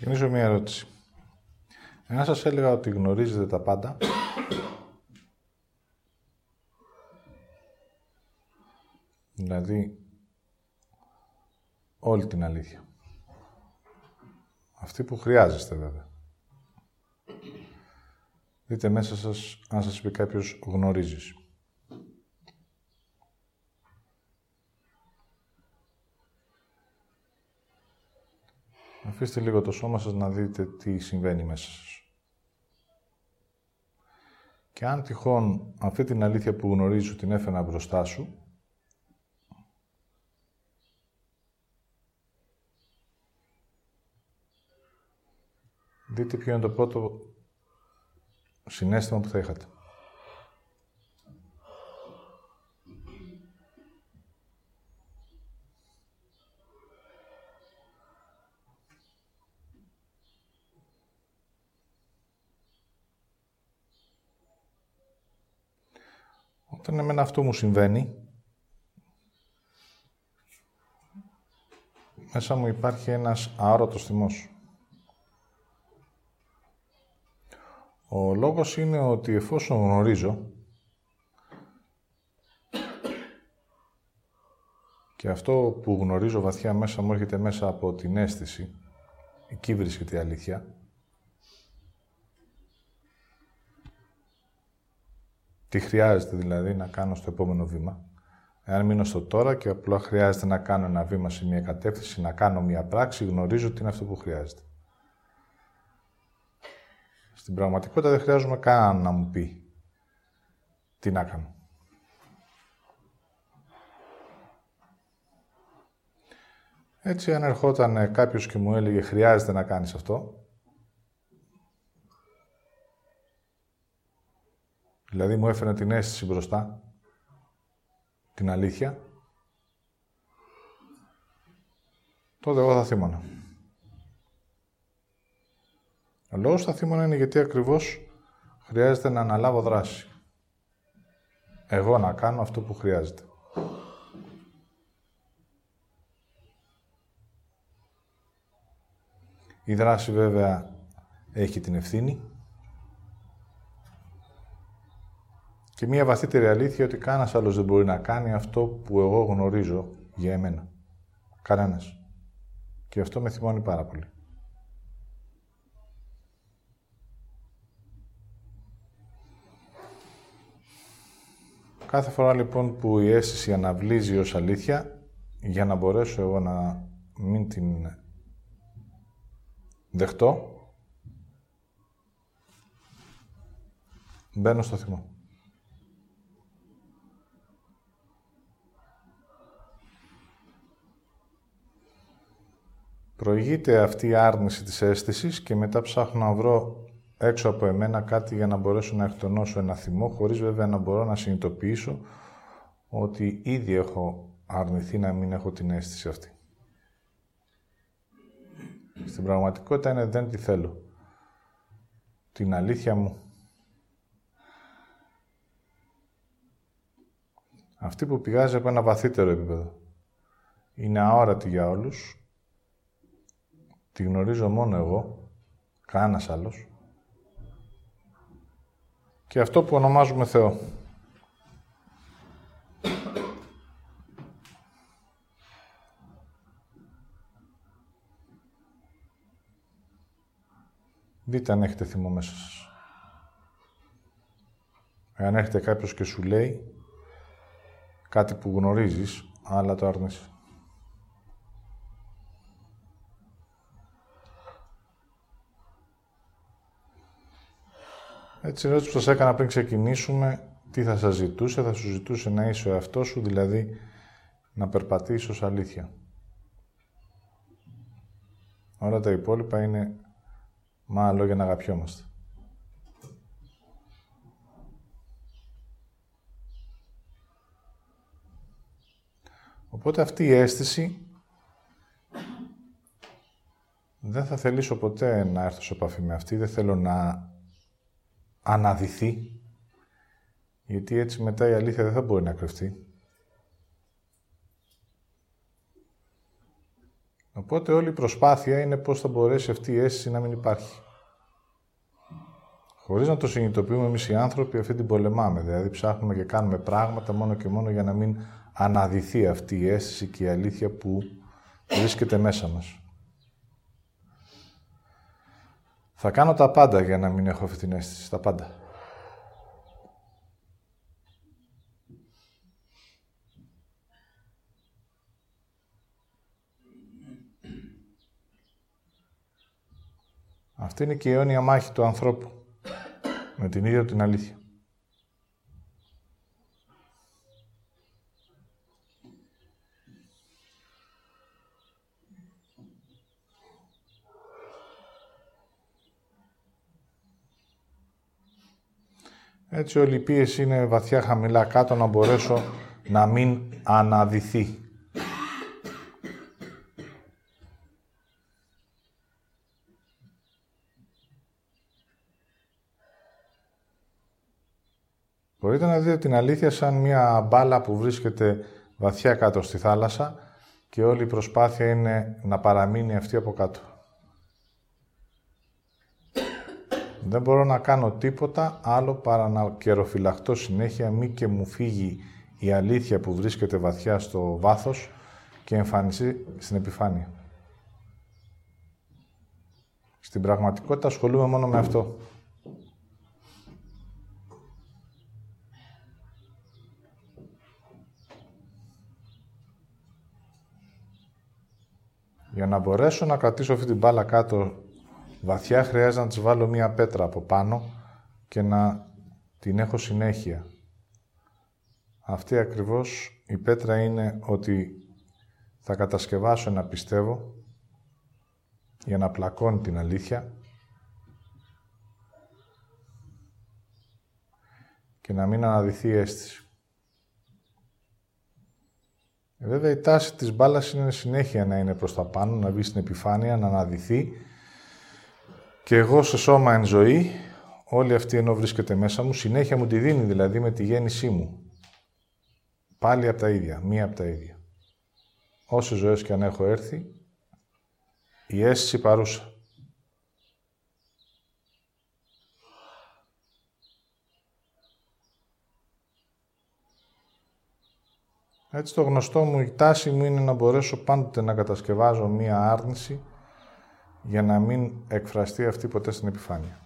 ξεκινήσω μια ερώτηση. Εάν σας έλεγα ότι γνωρίζετε τα πάντα, δηλαδή όλη την αλήθεια. Αυτή που χρειάζεστε βέβαια. Δείτε μέσα σας, αν σας πει κάποιος γνωρίζεις. Αφήστε λίγο το σώμα σας να δείτε τι συμβαίνει μέσα σας. Και αν τυχόν αυτή την αλήθεια που γνωρίζω την έφερα μπροστά σου, δείτε ποιο είναι το πρώτο συνέστημα που θα είχατε. Όταν εμένα αυτό μου συμβαίνει, μέσα μου υπάρχει ένας αόρατος θυμός. Ο λόγος είναι ότι εφόσον γνωρίζω και αυτό που γνωρίζω βαθιά μέσα μου έρχεται μέσα από την αίσθηση, εκεί βρίσκεται η αλήθεια, Τι χρειάζεται δηλαδή να κάνω στο επόμενο βήμα. Εάν μείνω στο τώρα και απλά χρειάζεται να κάνω ένα βήμα σε μια κατεύθυνση, να κάνω μια πράξη, γνωρίζω τι είναι αυτό που χρειάζεται. Στην πραγματικότητα δεν χρειάζομαι καν να μου πει τι να κάνω. Έτσι, αν ερχόταν κάποιος και μου έλεγε «χρειάζεται να κάνεις αυτό», Δηλαδή μου έφερε την αίσθηση μπροστά, την αλήθεια, τότε εγώ θα θύμωνα. Ο λόγος θα θύμωνα είναι γιατί ακριβώς χρειάζεται να αναλάβω δράση. Εγώ να κάνω αυτό που χρειάζεται. Η δράση βέβαια έχει την ευθύνη Και μία βαθύτερη αλήθεια ότι κανένας άλλος δεν μπορεί να κάνει αυτό που εγώ γνωρίζω για εμένα. Κανένας. Και αυτό με θυμώνει πάρα πολύ. Κάθε φορά λοιπόν που η αίσθηση αναβλύζει ως αλήθεια, για να μπορέσω εγώ να μην την δεχτώ, μπαίνω στο θυμό. Προηγείται αυτή η άρνηση της αίσθησης και μετά ψάχνω να βρω έξω από εμένα κάτι για να μπορέσω να εκτονώσω ένα θυμό, χωρίς βέβαια να μπορώ να συνειδητοποιήσω ότι ήδη έχω αρνηθεί να μην έχω την αίσθηση αυτή. Στην πραγματικότητα είναι δεν τη θέλω. Την αλήθεια μου. Αυτή που πηγάζει από ένα βαθύτερο επίπεδο. Είναι αόρατη για όλους Τη γνωρίζω μόνο εγώ, κανένας άλλος. Και αυτό που ονομάζουμε Θεό. Δείτε αν έχετε θυμό μέσα σας. Εάν έχετε κάποιος και σου λέει κάτι που γνωρίζεις, αλλά το αρνείς. Έτσι, η ερώτηση που σας έκανα πριν ξεκινήσουμε, τι θα σας ζητούσε, θα σου ζητούσε να είσαι ο εαυτός σου, δηλαδή να περπατήσεις ως αλήθεια. Όλα τα υπόλοιπα είναι μάλλον λόγια να αγαπιόμαστε. Οπότε αυτή η αίσθηση δεν θα θελήσω ποτέ να έρθω σε επαφή με αυτή, δεν θέλω να αναδυθεί, γιατί έτσι μετά η αλήθεια δεν θα μπορεί να κρυφτεί. Οπότε όλη η προσπάθεια είναι πώς θα μπορέσει αυτή η αίσθηση να μην υπάρχει. Χωρίς να το συνειδητοποιούμε εμείς οι άνθρωποι, αυτή την πολεμάμε. Δηλαδή ψάχνουμε και κάνουμε πράγματα μόνο και μόνο για να μην αναδυθεί αυτή η αίσθηση και η αλήθεια που βρίσκεται μέσα μας. Θα κάνω τα πάντα για να μην έχω αυτή την αίσθηση. Τα πάντα. Αυτή είναι και η αιώνια μάχη του ανθρώπου με την ίδια την αλήθεια. Έτσι όλη η πίεση είναι βαθιά χαμηλά κάτω να μπορέσω να μην αναδυθεί. Μπορείτε να δείτε την αλήθεια σαν μια μπάλα που βρίσκεται βαθιά κάτω στη θάλασσα και όλη η προσπάθεια είναι να παραμείνει αυτή από κάτω. Δεν μπορώ να κάνω τίποτα άλλο παρά να καιροφυλαχτώ συνέχεια μη και μου φύγει η αλήθεια που βρίσκεται βαθιά στο βάθος και εμφανιστεί στην επιφάνεια. Στην πραγματικότητα ασχολούμαι μόνο με αυτό. Για να μπορέσω να κρατήσω αυτή την μπάλα κάτω βαθιά, χρειάζεται να της βάλω μία πέτρα από πάνω και να την έχω συνέχεια. Αυτή ακριβώς η πέτρα είναι ότι θα κατασκευάσω ένα πιστεύω για να πλακώνει την αλήθεια και να μην αναδυθεί η αίσθηση. Ε, βέβαια η τάση της μπάλας είναι συνέχεια να είναι προς τα πάνω, να βγει στην επιφάνεια, να αναδυθεί και εγώ σε σώμα εν ζωή, όλη αυτή ενώ βρίσκεται μέσα μου, συνέχεια μου τη δίνει δηλαδή με τη γέννησή μου. Πάλι από τα ίδια, μία από τα ίδια. Όσες ζωές και αν έχω έρθει, η αίσθηση παρούσα. Έτσι το γνωστό μου, η τάση μου είναι να μπορέσω πάντοτε να κατασκευάζω μία άρνηση για να μην εκφραστεί αυτή ποτέ στην επιφάνεια.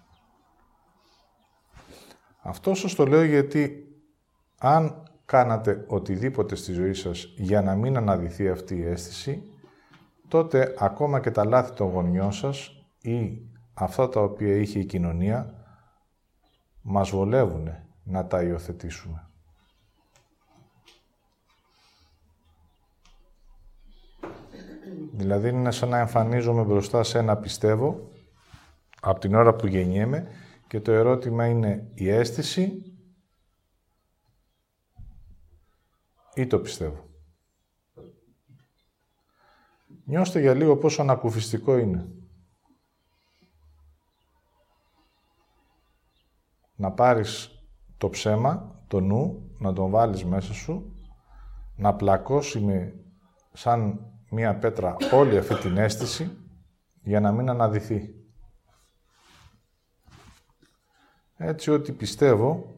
Αυτό σας το λέω γιατί αν κάνατε οτιδήποτε στη ζωή σας για να μην αναδυθεί αυτή η αίσθηση, τότε ακόμα και τα λάθη των γονιών σας ή αυτά τα οποία είχε η κοινωνία μας βολεύουν να τα υιοθετήσουμε. Δηλαδή είναι σαν να εμφανίζομαι μπροστά σε ένα πιστεύω από την ώρα που γεννιέμαι και το ερώτημα είναι η αίσθηση ή το πιστεύω. Νιώστε για λίγο πόσο ανακουφιστικό είναι. Να πάρεις το ψέμα, το νου, να τον βάλεις μέσα σου, να πλακώσει με σαν μία πέτρα όλη αυτή την αίσθηση για να μην αναδυθεί. Έτσι ότι πιστεύω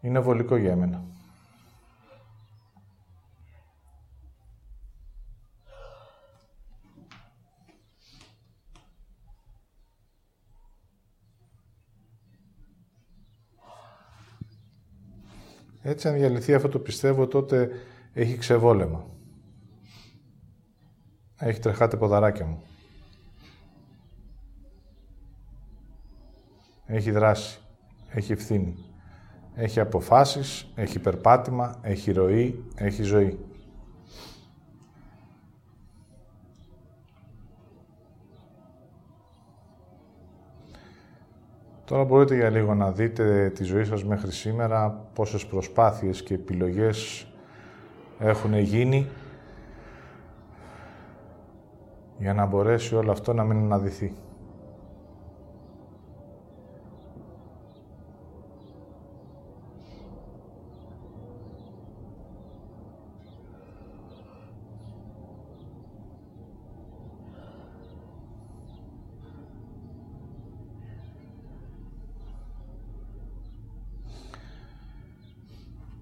είναι βολικό για μένα. Έτσι, αν διαλυθεί αυτό το πιστεύω, τότε έχει ξεβόλεμα. Έχει τρεχάτε ποδαράκια μου. Έχει δράση. Έχει ευθύνη. Έχει αποφάσεις, έχει περπάτημα, έχει ροή, έχει ζωή. Τώρα μπορείτε για λίγο να δείτε τη ζωή σας μέχρι σήμερα, πόσες προσπάθειες και επιλογές έχουν γίνει για να μπορέσει όλο αυτό να μην αναδυθεί.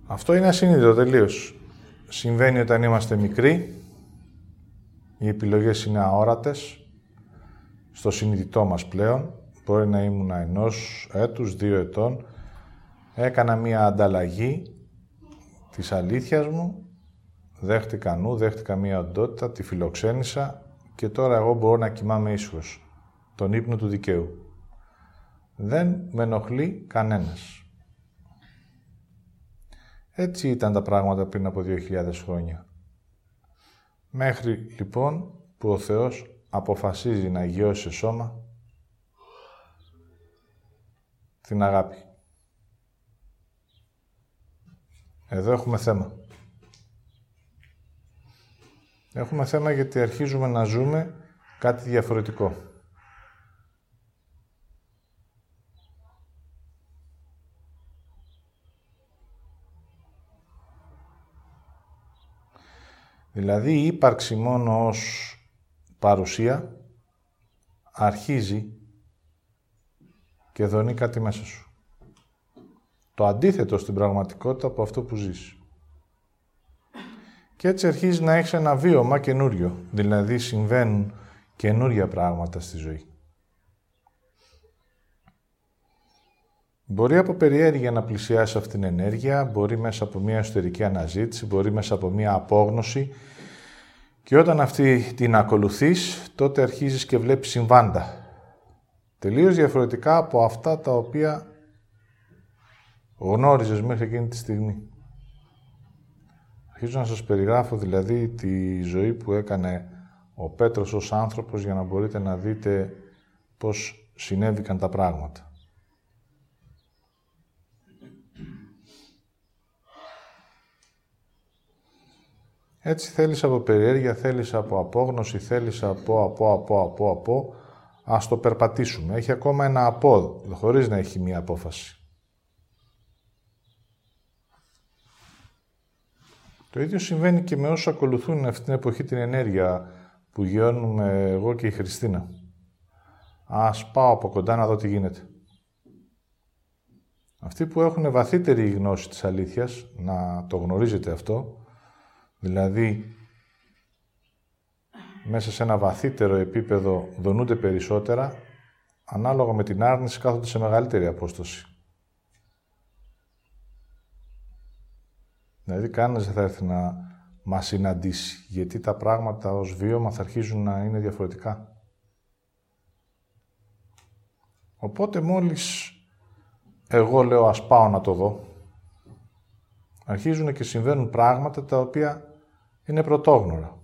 Αυτό είναι ασύνειδητο τελείως. Συμβαίνει όταν είμαστε μικροί, οι επιλογές είναι αόρατες, στο συνειδητό μας πλέον, μπορεί να ήμουν ενός έτους, δύο ετών, έκανα μία ανταλλαγή της αλήθειας μου, δέχτηκα νου, δέχτηκα μία οντότητα, τη φιλοξένησα και τώρα εγώ μπορώ να κοιμάμαι ίσως, τον ύπνο του δικαίου. Δεν με ενοχλεί κανένας. Έτσι ήταν τα πράγματα πριν από 2.000 χρόνια. Μέχρι λοιπόν που ο Θεός αποφασίζει να γιώσει σε σώμα την αγάπη. Εδώ έχουμε θέμα. Έχουμε θέμα γιατί αρχίζουμε να ζούμε κάτι διαφορετικό. Δηλαδή η ύπαρξη μόνο ως παρουσία αρχίζει και δονεί κάτι μέσα σου. Το αντίθετο στην πραγματικότητα από αυτό που ζεις. Και έτσι αρχίζεις να έχεις ένα βίωμα καινούριο. Δηλαδή συμβαίνουν καινούρια πράγματα στη ζωή. Μπορεί από περιέργεια να πλησιάσει αυτήν την ενέργεια, μπορεί μέσα από μια εσωτερική αναζήτηση, μπορεί μέσα από μια απόγνωση και όταν αυτή την ακολουθείς, τότε αρχίζεις και βλέπεις συμβάντα. Τελείως διαφορετικά από αυτά τα οποία γνώριζες μέχρι εκείνη τη στιγμή. Αρχίζω να σας περιγράφω δηλαδή τη ζωή που έκανε ο Πέτρος ως άνθρωπος για να μπορείτε να δείτε πώς συνέβηκαν τα πράγματα. Έτσι θέλεις από περιέργεια, θέλεις από απόγνωση, θέλεις από, από, από, από, από. Ας το περπατήσουμε. Έχει ακόμα ένα από, χωρίς να έχει μία απόφαση. Το ίδιο συμβαίνει και με όσους ακολουθούν αυτή την εποχή την ενέργεια που γιώνουμε εγώ και η Χριστίνα. Ας πάω από κοντά να δω τι γίνεται. Αυτοί που έχουν βαθύτερη γνώση της αλήθειας, να το γνωρίζετε αυτό, Δηλαδή, μέσα σε ένα βαθύτερο επίπεδο δονούνται περισσότερα, ανάλογα με την άρνηση κάθονται σε μεγαλύτερη απόσταση. Δηλαδή, κανένας δεν θα έρθει να μας συναντήσει, γιατί τα πράγματα ως βίωμα θα αρχίζουν να είναι διαφορετικά. Οπότε μόλις εγώ λέω ας πάω να το δω, αρχίζουν και συμβαίνουν πράγματα τα οποία είναι πρωτόγνωρα.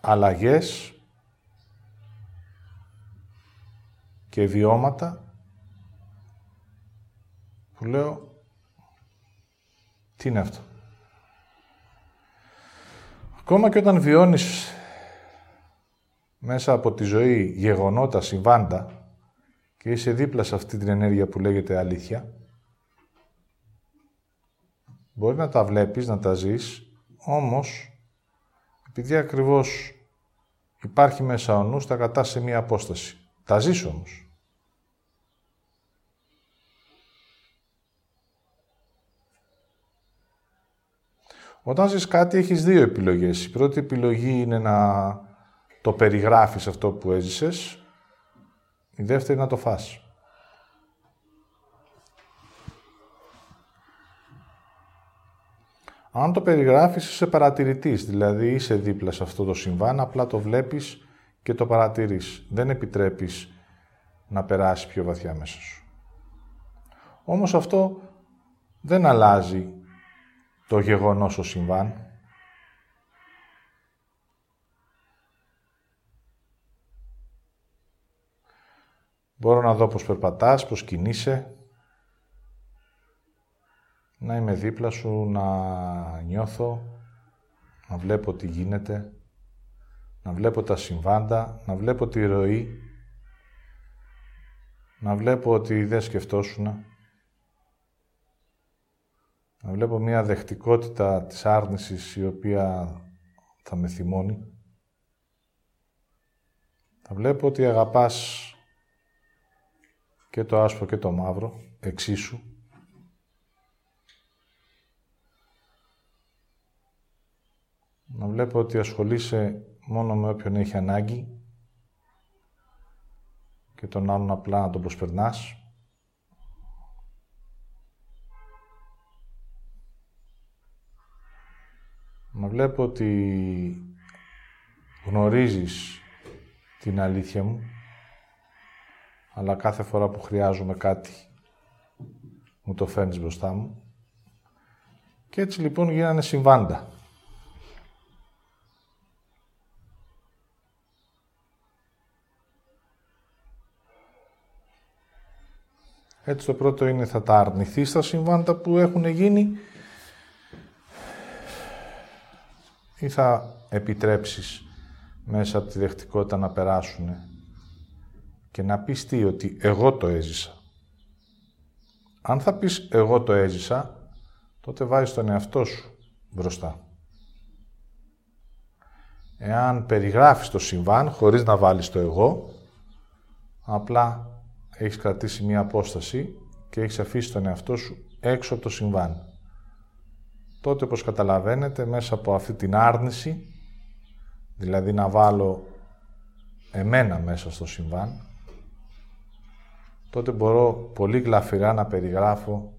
Αλλαγές και βιώματα που λέω τι είναι αυτό; Ακόμα και όταν βιώνεις μέσα από τη ζωή γεγονότα, συμβάντα και είσαι δίπλα σε αυτή την ενέργεια που λέγεται αλήθεια, Μπορεί να τα βλέπεις, να τα ζεις, όμως, επειδή ακριβώς υπάρχει μέσα ο νους, τα κατάς σε μία απόσταση. Τα ζεις όμως. Όταν ζεις κάτι, έχεις δύο επιλογές. Η πρώτη επιλογή είναι να το περιγράφεις αυτό που έζησες. Η δεύτερη να το φας. Αν το περιγράφεις, είσαι παρατηρητής, δηλαδή είσαι δίπλα σε αυτό το συμβάν, απλά το βλέπεις και το παρατηρείς. Δεν επιτρέπεις να περάσει πιο βαθιά μέσα σου. Όμως αυτό δεν αλλάζει το γεγονός ο συμβάν. Μπορώ να δω πώς περπατάς, πώς κινείσαι, να είμαι δίπλα σου, να νιώθω, να βλέπω τι γίνεται, να βλέπω τα συμβάντα, να βλέπω τη ροή, να βλέπω ότι δεν σκεφτόσουνα, να βλέπω μια δεχτικότητα της άρνησης η οποία θα με θυμώνει. Θα βλέπω ότι αγαπάς και το άσπρο και το μαύρο, εξίσου. Να βλέπω ότι ασχολείσαι μόνο με όποιον έχει ανάγκη και τον άλλον απλά να τον προσπερνάς. Να βλέπω ότι γνωρίζεις την αλήθεια μου, αλλά κάθε φορά που χρειάζομαι κάτι μου το φέρνεις μπροστά μου. Και έτσι λοιπόν γίνανε συμβάντα. Έτσι το πρώτο είναι θα τα αρνηθεί στα συμβάντα που έχουν γίνει ή θα επιτρέψεις μέσα από τη δεχτικότητα να περάσουν και να πεις τι, ότι εγώ το έζησα. Αν θα πεις εγώ το έζησα, τότε βάζεις τον εαυτό σου μπροστά. Εάν περιγράφεις το συμβάν χωρίς να βάλεις το εγώ, απλά έχεις κρατήσει μία απόσταση και έχεις αφήσει τον εαυτό σου έξω από το συμβάν. Τότε, όπως καταλαβαίνετε, μέσα από αυτή την άρνηση, δηλαδή να βάλω εμένα μέσα στο συμβάν, τότε μπορώ πολύ γλαφυρά να περιγράφω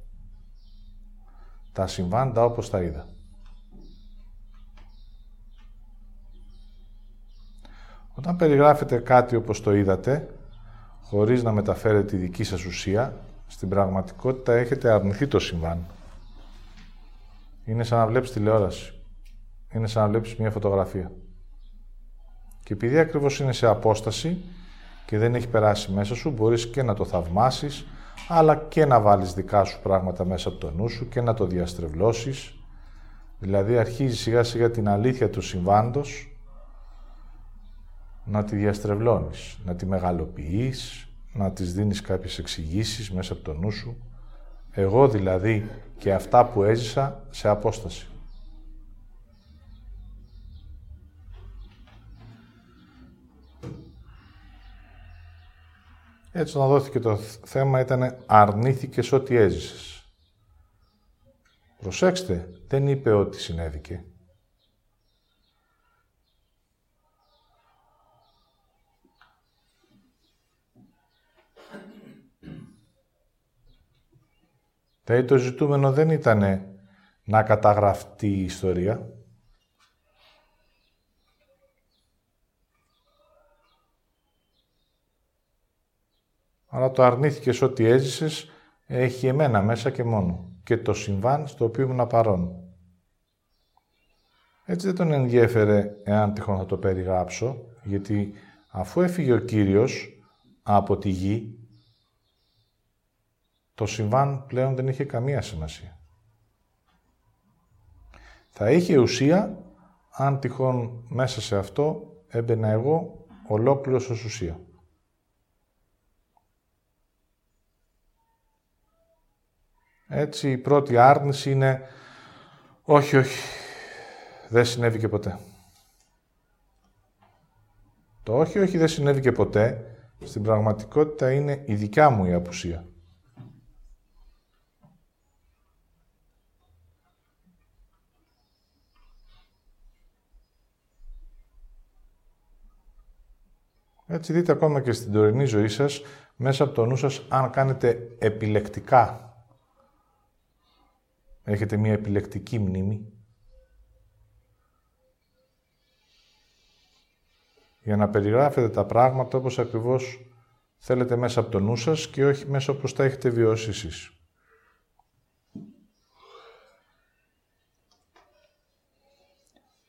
τα συμβάντα όπως τα είδα. Όταν περιγράφετε κάτι όπως το είδατε, χωρίς να μεταφέρετε τη δική σας ουσία, στην πραγματικότητα έχετε αρνηθεί το συμβάν. Είναι σαν να βλέπεις τηλεόραση. Είναι σαν να βλέπεις μια φωτογραφία. Και επειδή ακριβώς είναι σε απόσταση και δεν έχει περάσει μέσα σου, μπορείς και να το θαυμάσεις, αλλά και να βάλεις δικά σου πράγματα μέσα από το νου σου και να το διαστρεβλώσεις. Δηλαδή αρχίζει σιγά σιγά την αλήθεια του συμβάντος να τη διαστρεβλώνεις, να τη μεγαλοποιείς, να της δίνεις κάποιες εξηγήσεις μέσα από το νου σου. Εγώ δηλαδή και αυτά που έζησα σε απόσταση. Έτσι να δόθηκε το θέμα ήταν αρνήθηκες ό,τι έζησες. Προσέξτε, δεν είπε ότι συνέβηκε. Δηλαδή το ζητούμενο δεν ήταν να καταγραφτεί η ιστορία. Αλλά το αρνήθηκες ότι έζησες έχει εμένα μέσα και μόνο. Και το συμβάν στο οποίο ήμουν παρόν. Έτσι δεν τον ενδιέφερε εάν τυχόν θα το περιγράψω, γιατί αφού έφυγε ο Κύριος από τη γη, το συμβάν πλέον δεν είχε καμία σημασία. Θα είχε ουσία αν τυχόν μέσα σε αυτό έμπαινα εγώ ολόκληρος ως ουσία. Έτσι η πρώτη άρνηση είναι όχι, όχι, δεν συνέβη και ποτέ. Το όχι, όχι, δεν συνέβη και ποτέ, στην πραγματικότητα είναι η δικιά μου η απουσία. Έτσι δείτε ακόμα και στην τωρινή ζωή σας, μέσα από το νου σας, αν κάνετε επιλεκτικά, έχετε μία επιλεκτική μνήμη, για να περιγράφετε τα πράγματα όπως ακριβώς θέλετε μέσα από το νου σας και όχι μέσα όπως τα έχετε βιώσει εσείς.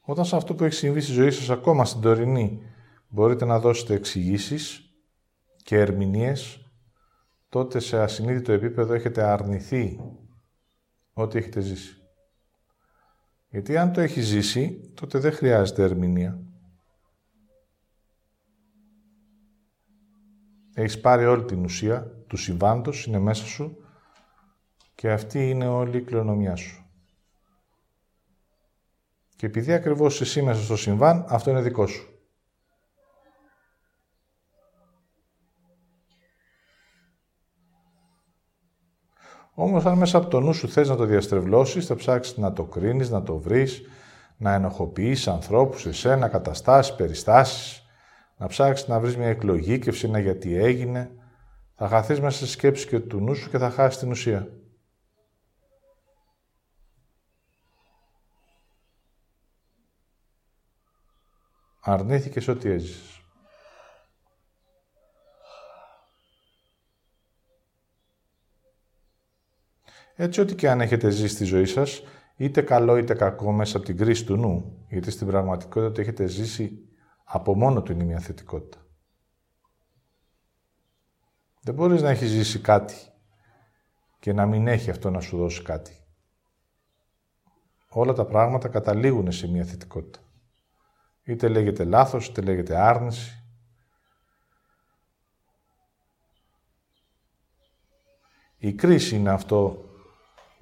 Όταν σε αυτό που έχει συμβεί στη ζωή σας ακόμα στην τωρινή μπορείτε να δώσετε εξηγήσεις και ερμηνείες, τότε σε ασυνείδητο επίπεδο έχετε αρνηθεί ό,τι έχετε ζήσει. Γιατί αν το έχει ζήσει, τότε δεν χρειάζεται ερμηνεία. Έχεις πάρει όλη την ουσία του συμβάντος, είναι μέσα σου και αυτή είναι όλη η κληρονομιά σου. Και επειδή ακριβώς εσύ μέσα στο συμβάν, αυτό είναι δικό σου. Όμως αν μέσα από το νου σου θες να το διαστρεβλώσεις, θα ψάξεις να το κρίνεις, να το βρεις, να ενοχοποιείς ανθρώπους, εσένα, καταστάσεις, περιστάσεις, να ψάξεις να βρεις μια εκλογήκευση, ένα γιατί έγινε. Θα χαθείς μέσα στη σκέψη και του νου σου και θα χάσεις την ουσία. Αρνήθηκες ό,τι έζησες. Έτσι, ό,τι και αν έχετε ζήσει στη ζωή σας, είτε καλό είτε κακό μέσα από την κρίση του νου, γιατί στην πραγματικότητα έχετε ζήσει από μόνο του είναι μια θετικότητα. Δεν μπορείς να έχεις ζήσει κάτι και να μην έχει αυτό να σου δώσει κάτι. Όλα τα πράγματα καταλήγουν σε μια θετικότητα. Είτε λέγεται λάθος, είτε λέγεται άρνηση. Η κρίση είναι αυτό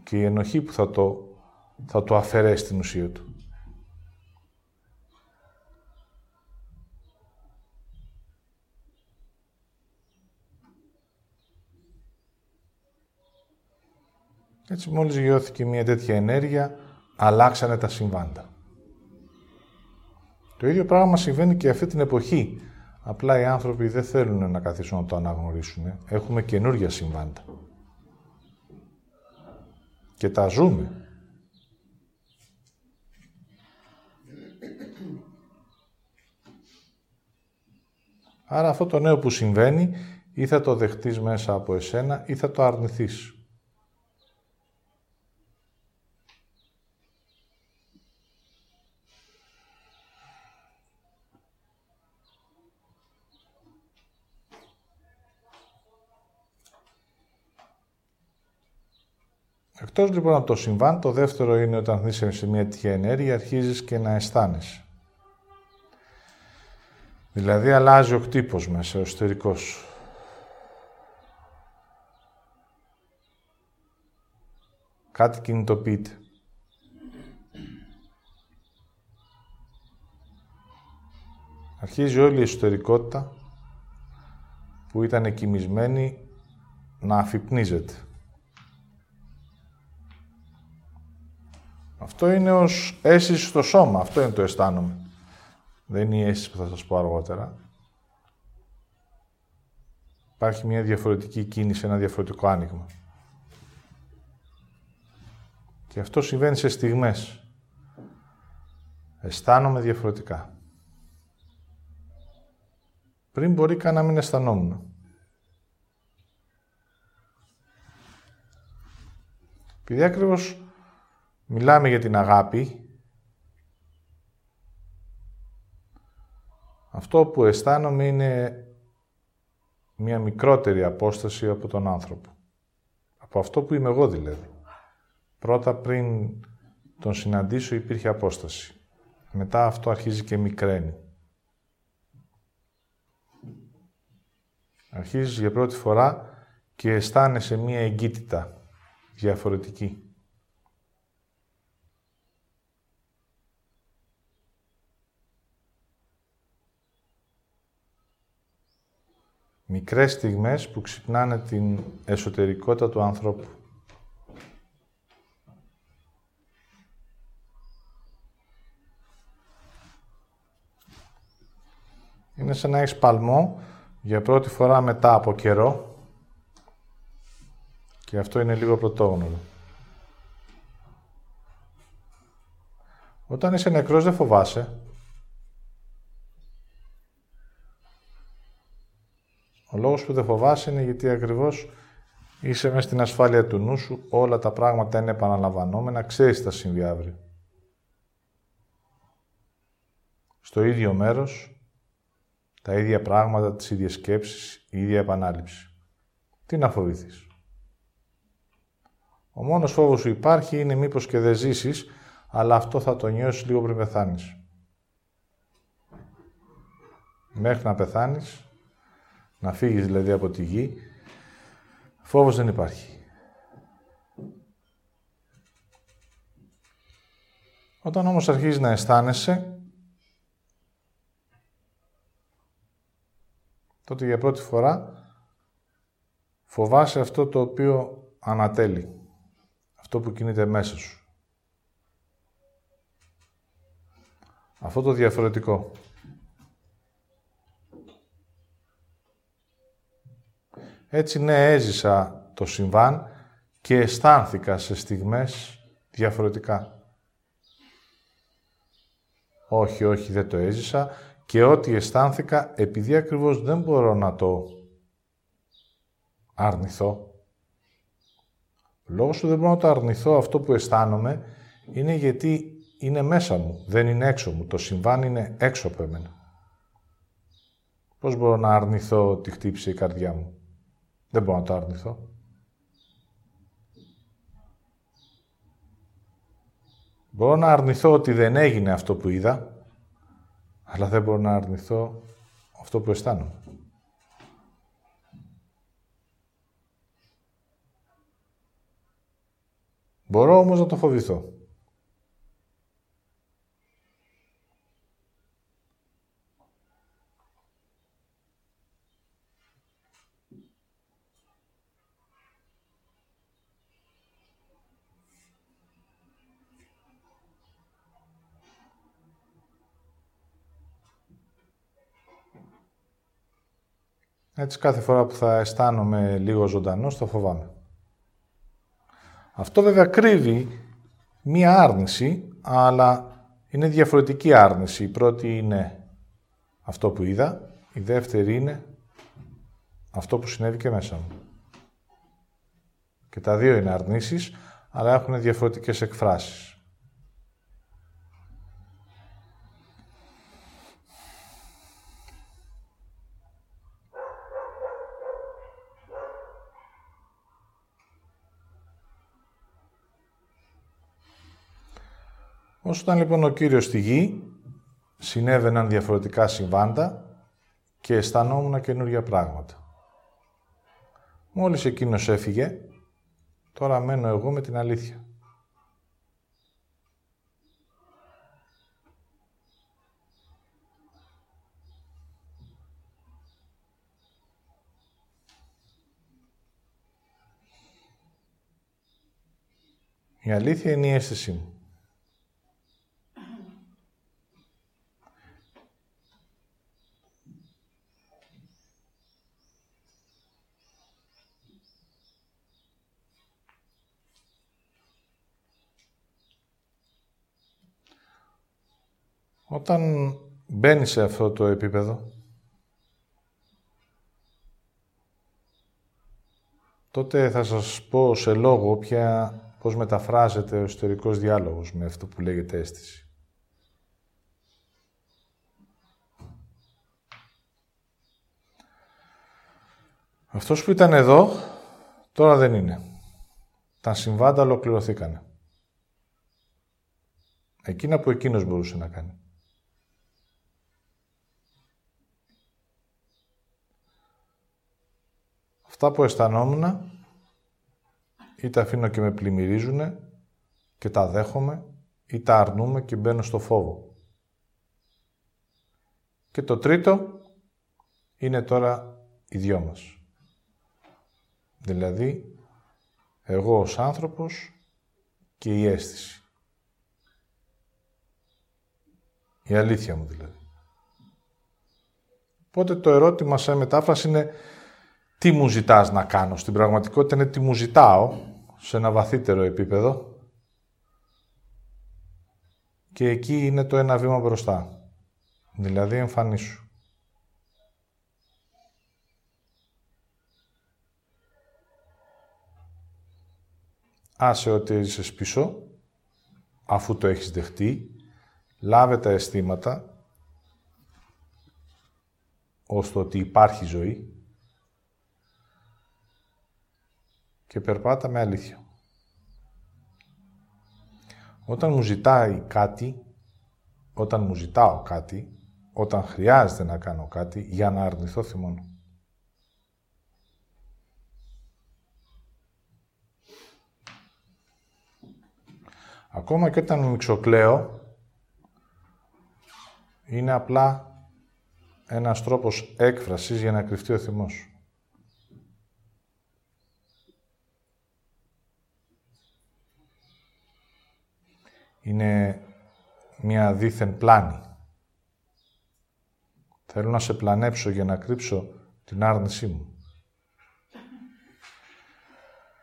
και η ενοχή που θα το, θα το αφαιρέσει την ουσία του. Έτσι μόλις γιώθηκε μια τέτοια ενέργεια, αλλάξανε τα συμβάντα. Το ίδιο πράγμα συμβαίνει και αυτή την εποχή. Απλά οι άνθρωποι δεν θέλουν να καθίσουν να το αναγνωρίσουν. Έχουμε καινούργια συμβάντα. Και τα ζούμε. Άρα αυτό το νέο που συμβαίνει ή θα το δεχτείς μέσα από εσένα ή θα το αρνηθείς. Εκτός λοιπόν από το συμβάν, το δεύτερο είναι όταν είσαι σε μια τέτοια ενέργεια, αρχίζεις και να αισθάνεσαι. Δηλαδή αλλάζει ο κτύπος μέσα, ο εσωτερικός. Κάτι κινητοποιείται. Αρχίζει όλη η εσωτερικότητα που ήταν εκοιμισμένη να αφυπνίζεται. Αυτό είναι ως αίσθηση στο σώμα. Αυτό είναι το αισθάνομαι. Δεν είναι η αίσθηση που θα σας πω αργότερα. Υπάρχει μια διαφορετική κίνηση, ένα διαφορετικό άνοιγμα. Και αυτό συμβαίνει σε στιγμές. Αισθάνομαι διαφορετικά. Πριν μπορεί καν να μην αισθανόμουν. Επειδή ακριβώς Μιλάμε για την αγάπη. Αυτό που αισθάνομαι είναι μια μικρότερη απόσταση από τον άνθρωπο. Από αυτό που είμαι εγώ δηλαδή. Πρώτα πριν τον συναντήσω υπήρχε απόσταση. Μετά αυτό αρχίζει και μικραίνει. Αρχίζεις για πρώτη φορά και αισθάνεσαι μία εγκύτητα διαφορετική. Μικρές στιγμές που ξυπνάνε την εσωτερικότητα του ανθρώπου. Είναι σαν να έχεις παλμό για πρώτη φορά μετά από καιρό και αυτό είναι λίγο πρωτόγνωρο. Όταν είσαι νεκρός δεν φοβάσαι. Ο λόγος που δεν φοβάσαι είναι γιατί ακριβώς είσαι μέσα στην ασφάλεια του νου σου, όλα τα πράγματα είναι επαναλαμβανόμενα, ξέρεις τι θα συμβεί αύριο. Στο ίδιο μέρος, τα ίδια πράγματα, τις ίδιες σκέψεις, η ίδια επανάληψη. Τι να φοβηθείς. Ο μόνος φόβος σου υπάρχει είναι μήπως και δεν ζήσεις, αλλά αυτό θα το νιώσεις λίγο πριν πεθάνεις. Μέχρι να πεθάνεις, να φύγεις δηλαδή από τη γη, φόβος δεν υπάρχει. Όταν όμως αρχίζεις να αισθάνεσαι, τότε για πρώτη φορά φοβάσαι αυτό το οποίο ανατέλει. Αυτό που κινείται μέσα σου. Αυτό το διαφορετικό. Έτσι ναι, έζησα το συμβάν και αισθάνθηκα σε στιγμές διαφορετικά. Όχι, όχι, δεν το έζησα και ό,τι αισθάνθηκα, επειδή ακριβώς δεν μπορώ να το αρνηθώ. Λόγω που δεν μπορώ να το αρνηθώ αυτό που αισθάνομαι, είναι γιατί είναι μέσα μου, δεν είναι έξω μου. Το συμβάν είναι έξω από εμένα. Πώς μπορώ να αρνηθώ ότι χτύπησε η καρδιά μου; Δεν μπορώ να το αρνηθώ. Μπορώ να αρνηθώ ότι δεν έγινε αυτό που είδα, αλλά δεν μπορώ να αρνηθώ αυτό που αισθάνομαι. Μπορώ όμως να το φοβηθώ. Έτσι κάθε φορά που θα αισθάνομαι λίγο ζωντανός, θα φοβάμαι. Αυτό βέβαια κρύβει μία άρνηση, αλλά είναι διαφορετική άρνηση. Η πρώτη είναι αυτό που είδα, η δεύτερη είναι αυτό που συνέβη και μέσα μου. Και τα δύο είναι αρνήσεις, αλλά έχουν διαφορετικές εκφράσεις. Όσο ήταν λοιπόν ο Κύριος στη γη, συνέβαιναν διαφορετικά συμβάντα και αισθανόμουν καινούργια πράγματα. Μόλις εκείνος έφυγε, τώρα μένω εγώ με την αλήθεια. Η αλήθεια είναι η αίσθησή μου. Όταν μπαίνει σε αυτό το επίπεδο, τότε θα σας πω σε λόγο ποια, πώς μεταφράζεται ο ιστορικός διάλογος με αυτό που λέγεται αίσθηση. Αυτός που ήταν εδώ, τώρα δεν είναι. Τα συμβάντα ολοκληρωθήκανε. Εκείνα που εκείνος μπορούσε να κάνει. Αυτά που αισθανόμουν ή τα αφήνω και με πλημμυρίζουν και τα δέχομαι ή τα αρνούμε και μπαίνω στο φόβο. Και το τρίτο είναι τώρα οι δυο μας. Δηλαδή, εγώ ως άνθρωπος και η αίσθηση. Η αλήθεια μου δηλαδή. Οπότε το ερώτημα σε μετάφραση είναι τι μου ζητάς να κάνω; Στην πραγματικότητα είναι τι μου ζητάω σε ένα βαθύτερο επίπεδο και εκεί είναι το ένα βήμα μπροστά. Δηλαδή εμφανίσου. Άσε ότι είσαι πίσω, αφού το έχεις δεχτεί, λάβε τα αισθήματα, ώστε ότι υπάρχει ζωή και περπάτα με αλήθεια. Όταν μου ζητάει κάτι, όταν μου ζητάω κάτι, όταν χρειάζεται να κάνω κάτι, για να αρνηθώ θυμώνω. Ακόμα και όταν μιξοκλαίω, είναι απλά ένας τρόπος έκφρασης για να κρυφτεί ο θυμός. Είναι μια δίθεν πλάνη. Θέλω να σε πλανέψω για να κρύψω την άρνησή μου.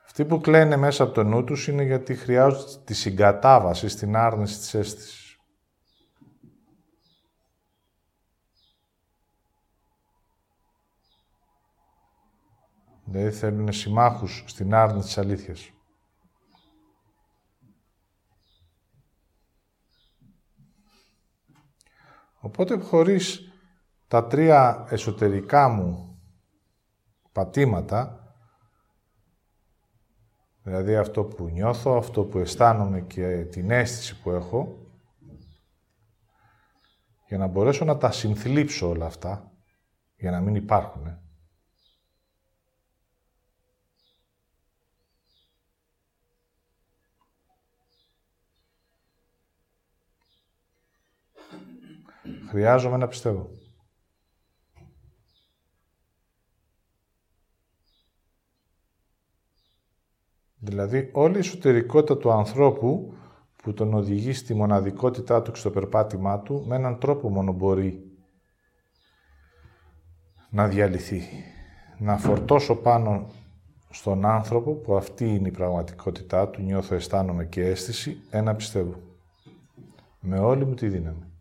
Αυτοί που κλαίνε μέσα από το νου τους είναι γιατί χρειάζονται τη συγκατάβαση στην άρνηση της αίσθησης. Δηλαδή θέλουν συμμάχους στην άρνηση της αλήθειας. Οπότε χωρίς τα τρία εσωτερικά μου πατήματα, δηλαδή αυτό που νιώθω, αυτό που αισθάνομαι και την αίσθηση που έχω, για να μπορέσω να τα συνθλίψω όλα αυτά, για να μην υπάρχουν. Χρειάζομαι να πιστεύω. Δηλαδή, όλη η εσωτερικότητα του ανθρώπου που τον οδηγεί στη μοναδικότητά του και στο περπάτημά του, με έναν τρόπο μόνο μπορεί να διαλυθεί. Να φορτώσω πάνω στον άνθρωπο, που αυτή είναι η πραγματικότητά του, νιώθω, αισθάνομαι και αίσθηση, ένα πιστεύω. Με όλη μου τη δύναμη.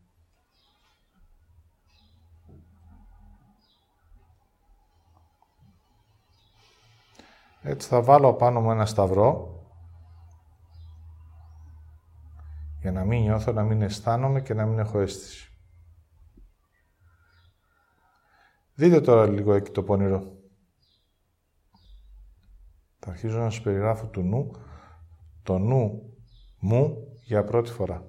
Έτσι θα βάλω πάνω μου ένα σταυρό για να μην νιώθω, να μην αισθάνομαι και να μην έχω αίσθηση. Δείτε τώρα λίγο εκεί το πονηρό. Θα αρχίζω να σας περιγράφω του νου, το νου μου για πρώτη φορά.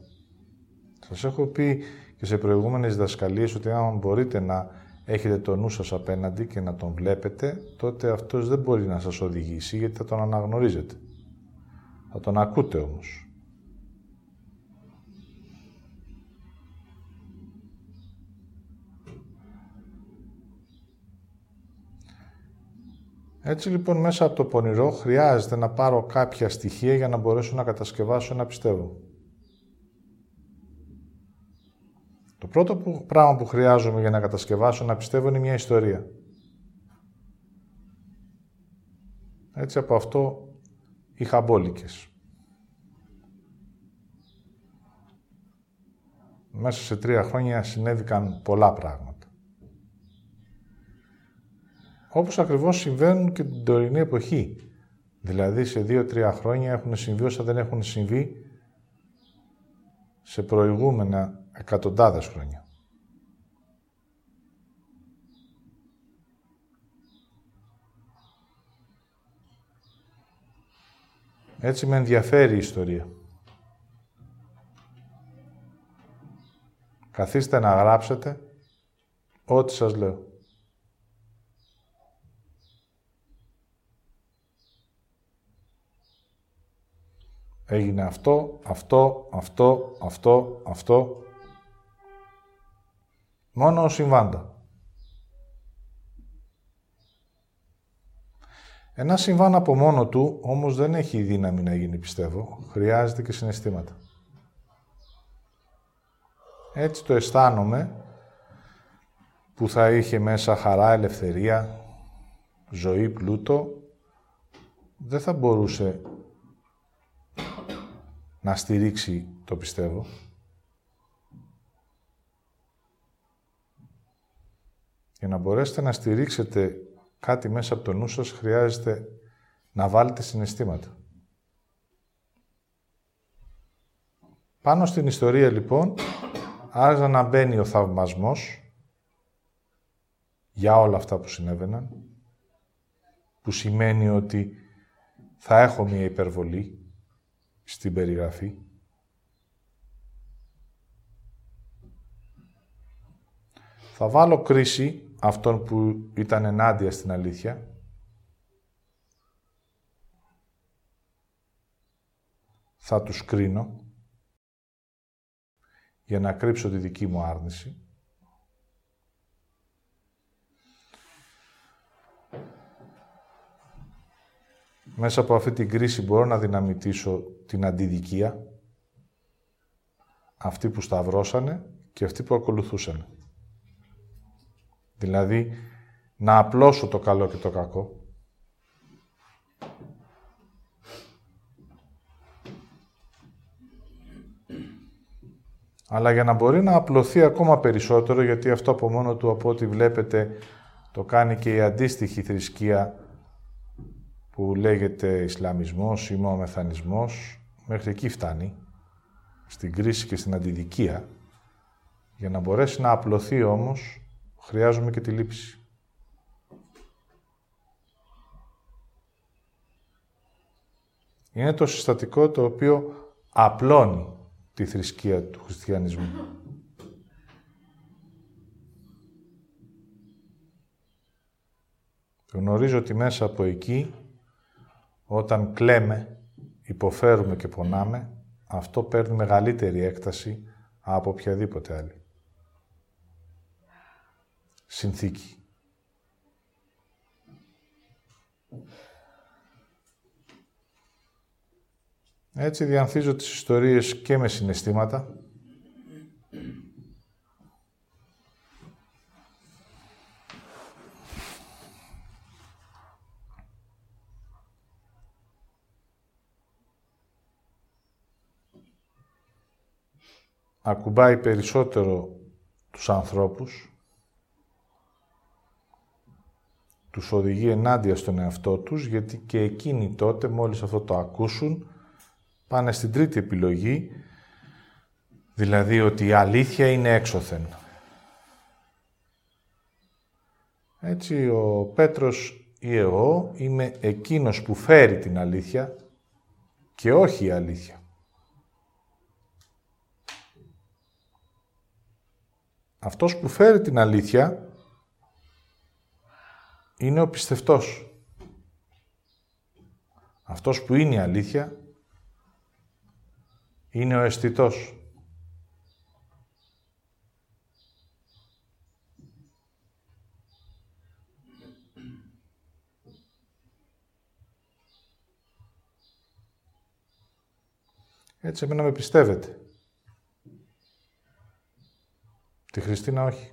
Σας έχω πει και σε προηγούμενες διδασκαλίες ότι αν μπορείτε να έχετε το νου σας απέναντι και να τον βλέπετε, τότε αυτός δεν μπορεί να σας οδηγήσει γιατί θα τον αναγνωρίζετε. Θα τον ακούτε όμως. Έτσι λοιπόν μέσα από το πονηρό χρειάζεται να πάρω κάποια στοιχεία για να μπορέσω να κατασκευάσω ένα πιστεύω. Το πρώτο που, πράγμα που χρειάζομαι για να κατασκευάσω να πιστεύω είναι μια ιστορία. Έτσι από αυτό είχα μπόλικες. Μέσα σε τρία χρόνια συνέβηκαν πολλά πράγματα. Όπως ακριβώς συμβαίνουν και την τωρινή εποχή. Δηλαδή σε δύο-τρία χρόνια έχουν συμβεί όσα δεν έχουν συμβεί σε προηγούμενα εκατοντάδες χρόνια. Έτσι με ενδιαφέρει η ιστορία. Καθίστε να γράψετε ό,τι σας λέω. Έγινε αυτό, αυτό, αυτό, αυτό, αυτό, Μόνο συμβάντα. Ένα συμβάν από μόνο του, όμως δεν έχει δύναμη να γίνει, πιστεύω. Χρειάζεται και συναισθήματα. Έτσι το αισθάνομαι που θα είχε μέσα χαρά, ελευθερία, ζωή, πλούτο, δεν θα μπορούσε να στηρίξει το πιστεύω. Για να μπορέσετε να στηρίξετε κάτι μέσα από το νου σας, χρειάζεται να βάλετε συναισθήματα. Πάνω στην ιστορία, λοιπόν, άρχισε να μπαίνει ο θαυμασμός για όλα αυτά που συνέβαιναν, που σημαίνει ότι θα έχω μία υπερβολή στην περιγραφή. Θα βάλω κρίση αυτόν που ήταν ενάντια στην αλήθεια. Θα τους κρίνω για να κρύψω τη δική μου άρνηση. Μέσα από αυτή την κρίση μπορώ να δυναμητήσω την αντιδικία, αυτοί που σταυρώσανε και αυτοί που ακολουθούσαν. Δηλαδή, να απλώσω το καλό και το κακό. Αλλά για να μπορεί να απλωθεί ακόμα περισσότερο, γιατί αυτό από μόνο του, από ό,τι βλέπετε, το κάνει και η αντίστοιχη θρησκεία που λέγεται Ισλαμισμός ή Μωαμεθανισμός, μέχρι εκεί φτάνει, στην κρίση και στην αντιδικία. Για να μπορέσει να απλωθεί όμως, χρειάζομαι και τη λήψη. Είναι το συστατικό το οποίο απλώνει τη θρησκεία του χριστιανισμού. Γνωρίζω ότι μέσα από εκεί, όταν κλαίμε, υποφέρουμε και πονάμε, αυτό παίρνει μεγαλύτερη έκταση από οποιαδήποτε άλλη. Συνθήκη. Έτσι διανθίζω τις ιστορίες και με συναισθήματα. Ακουμπάει περισσότερο τους ανθρώπους, τους οδηγεί ενάντια στον εαυτό τους, γιατί και εκείνοι τότε, μόλις αυτό το ακούσουν, πάνε στην τρίτη επιλογή, δηλαδή ότι η αλήθεια είναι έξωθεν. Έτσι, ο Πέτρος ή εγώ είμαι εκείνος που φέρει την αλήθεια και όχι η αλήθεια. Αυτός που φέρει την αλήθεια είναι ο πιστευτός. Αυτός που είναι η αλήθεια είναι ο αισθητός. Έτσι, εμένα με πιστεύετε. Τη Χριστίνα όχι.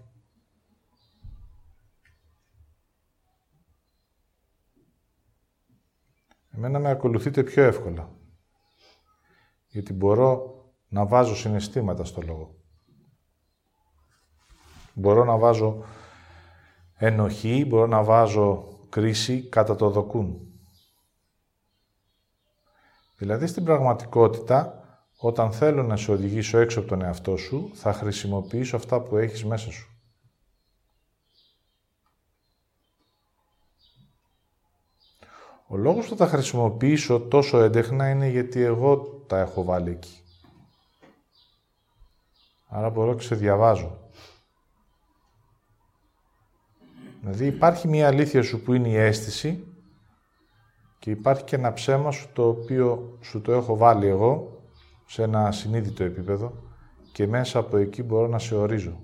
Εμένα με ακολουθείτε πιο εύκολα γιατί μπορώ να βάζω συναισθήματα στο λόγο. Μπορώ να βάζω ενοχή, μπορώ να βάζω κρίση κατά το δοκούν. Δηλαδή, στην πραγματικότητα, όταν θέλω να σε οδηγήσω έξω από τον εαυτό σου, θα χρησιμοποιήσω αυτά που έχεις μέσα σου. Ο λόγος που θα τα χρησιμοποιήσω τόσο έντεχνα είναι γιατί εγώ τα έχω βάλει εκεί. Άρα μπορώ και σε διαβάζω. Δηλαδή υπάρχει μια αλήθεια σου που είναι η αίσθηση και υπάρχει και ένα ψέμα σου το οποίο σου το έχω βάλει εγώ σε ένα συνείδητο επίπεδο και μέσα από εκεί μπορώ να σε ορίζω.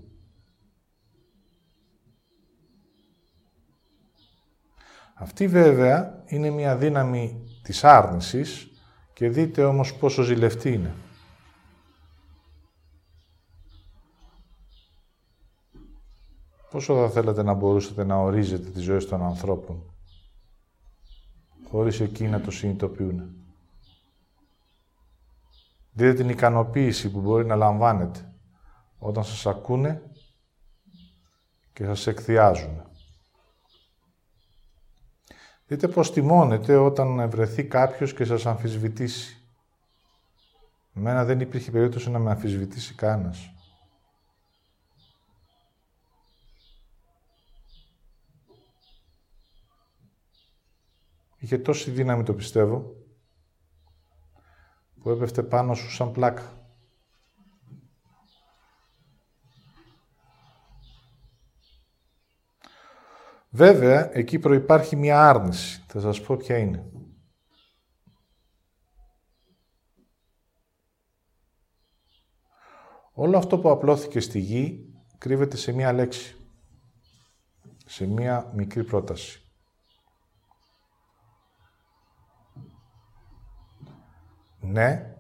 Αυτή βέβαια είναι μια δύναμη της άρνησης και δείτε όμως πόσο ζηλευτή είναι. Πόσο θα θέλατε να μπορούσατε να ορίζετε τη ζωή των ανθρώπων, χωρίς εκεί να το συνειδητοποιούν; Δείτε την ικανοποίηση που μπορεί να λαμβάνετε όταν σας ακούνε και σας εκθιάζουν. Δείτε πώς τιμώνετε όταν βρεθεί κάποιος και σας αμφισβητήσει. Εμένα δεν υπήρχε περίπτωση να με αμφισβητήσει κανένας. Είχε τόση δύναμη το πιστεύω, που έπεφτε πάνω σου σαν πλάκα. Βέβαια, εκεί προϋπάρχει μια άρνηση. Θα σας πω ποια είναι. Όλο αυτό που απλώθηκε στη γη κρύβεται σε μία λέξη. Σε μία μικρή πρόταση. Ναι,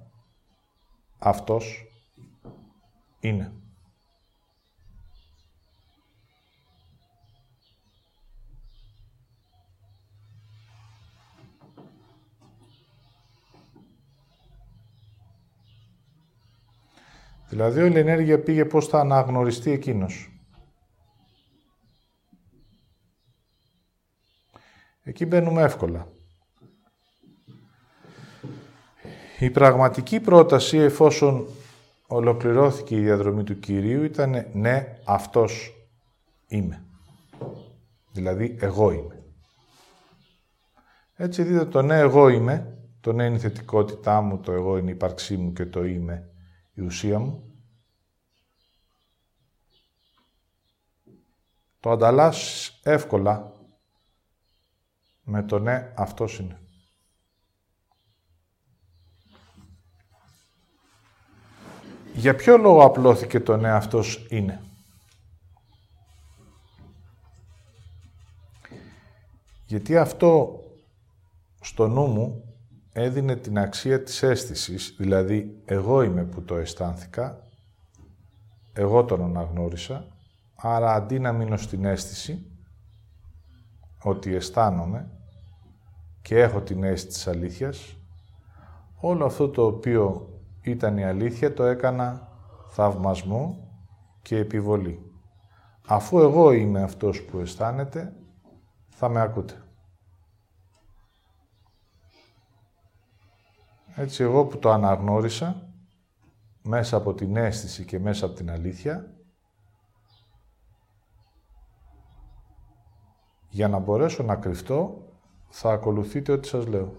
αυτός είναι. Δηλαδή όλη η ενέργεια πήγε πώς θα αναγνωριστεί εκείνος. Εκεί μπαίνουμε εύκολα. Η πραγματική πρόταση, εφόσον ολοκληρώθηκε η διαδρομή του Κυρίου, ήταν «Ναι, αυτός είμαι». Δηλαδή, εγώ είμαι. Έτσι δείτε το «Ναι, εγώ είμαι», το «Ναι» είναι η θετικότητά μου, το «Εγώ» είναι η ύπαρξή μου και το «Είμαι» η ουσία μου. Το ανταλλάσσεις εύκολα με το «Ναι, αυτός είναι». Για ποιο λόγο απλώθηκε το ναι αυτός είναι; Γιατί αυτό στο νου μου έδινε την αξία της αίσθησης, δηλαδή εγώ είμαι που το αισθάνθηκα, εγώ τον αναγνώρισα, άρα αντί να μείνω στην αίσθηση, ότι αισθάνομαι και έχω την αίσθηση της αλήθειας, όλο αυτό το οποίο ήταν η αλήθεια, το έκανα θαυμασμό και επιβολή. Αφού εγώ είμαι αυτός που αισθάνεται, θα με ακούτε. Έτσι, εγώ που το αναγνώρισα, μέσα από την αίσθηση και μέσα από την αλήθεια, για να μπορέσω να κρυφτώ, θα ακολουθείτε ό,τι σας λέω.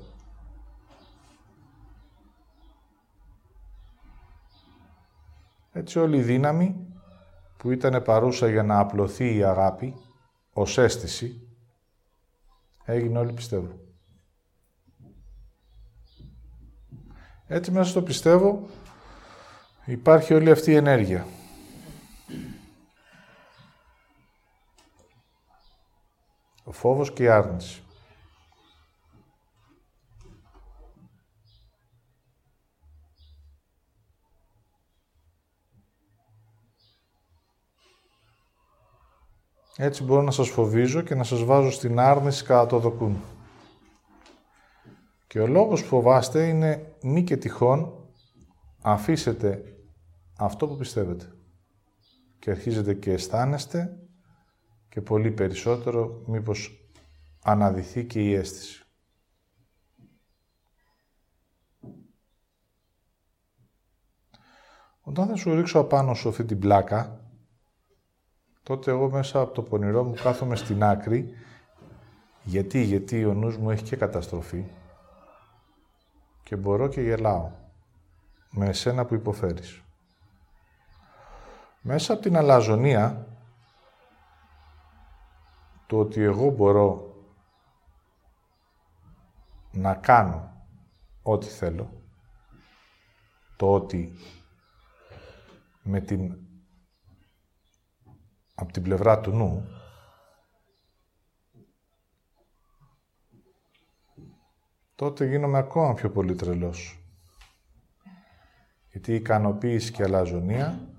Έτσι όλη η δύναμη που ήταν παρούσα για να απλωθεί η αγάπη ως αίσθηση, έγινε όλοι πιστεύω. Έτσι μέσα στο πιστεύω υπάρχει όλη αυτή η ενέργεια. Ο φόβος και η άρνηση. Έτσι μπορώ να σας φοβίζω και να σας βάζω στην άρνηση κατά το δοκούν. Και ο λόγος που φοβάστε είναι μη και τυχόν αφήσετε αυτό που πιστεύετε. Και αρχίζετε και αισθάνεστε και πολύ περισσότερο μήπως αναδυθεί και η αίσθηση. Όταν θα σου ρίξω απάνω σου αυτή την πλάκα, τότε εγώ μέσα από το πονηρό μου κάθομαι στην άκρη. Γιατί, γιατί ο νους μου έχει και καταστροφή και μπορώ και γελάω με εσένα που υποφέρεις. Μέσα από την αλαζονία, το ότι εγώ μπορώ να κάνω ό,τι θέλω, το ότι με την από την πλευρά του νου, τότε γίνομαι ακόμα πιο πολύ τρελός. Γιατί η ικανοποίηση και η αλαζονία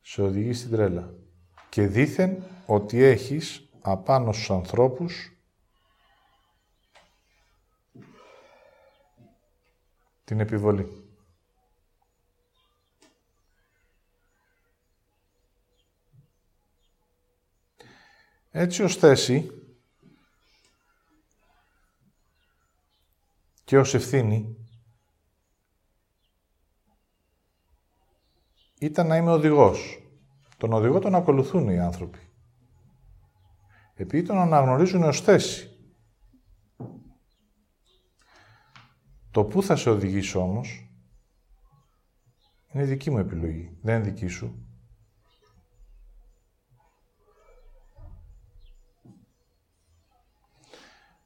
σε οδηγεί στην τρέλα. Και δήθεν ότι έχεις απάνω στους ανθρώπους την επιβολή. Έτσι ως θέση και ως ευθύνη ήταν να είμαι οδηγός. Τον οδηγό τον ακολουθούν οι άνθρωποι. Επειδή τον αναγνωρίζουν ως θέση. Το πού θα σε οδηγήσω όμως είναι δική μου επιλογή, δεν είναι δική σου.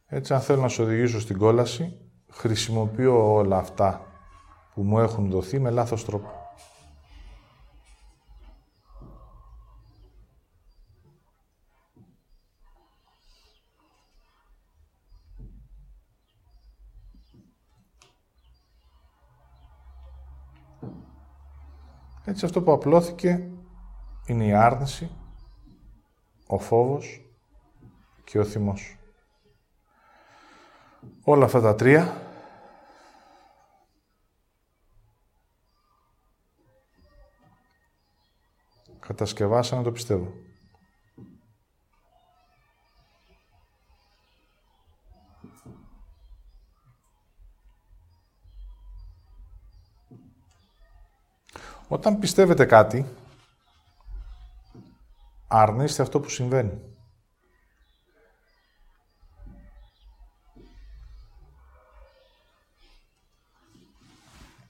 Έτσι, αν θέλω να σε οδηγήσω στην κόλαση, χρησιμοποιώ όλα αυτά που μου έχουν δοθεί με λάθος τρόπο. Έτσι αυτό που απλώθηκε είναι η άρνηση, ο φόβος και ο θυμός. Όλα αυτά τα τρία κατασκευάσανε το πιστεύω. Όταν πιστεύετε κάτι, αρνείστε αυτό που συμβαίνει.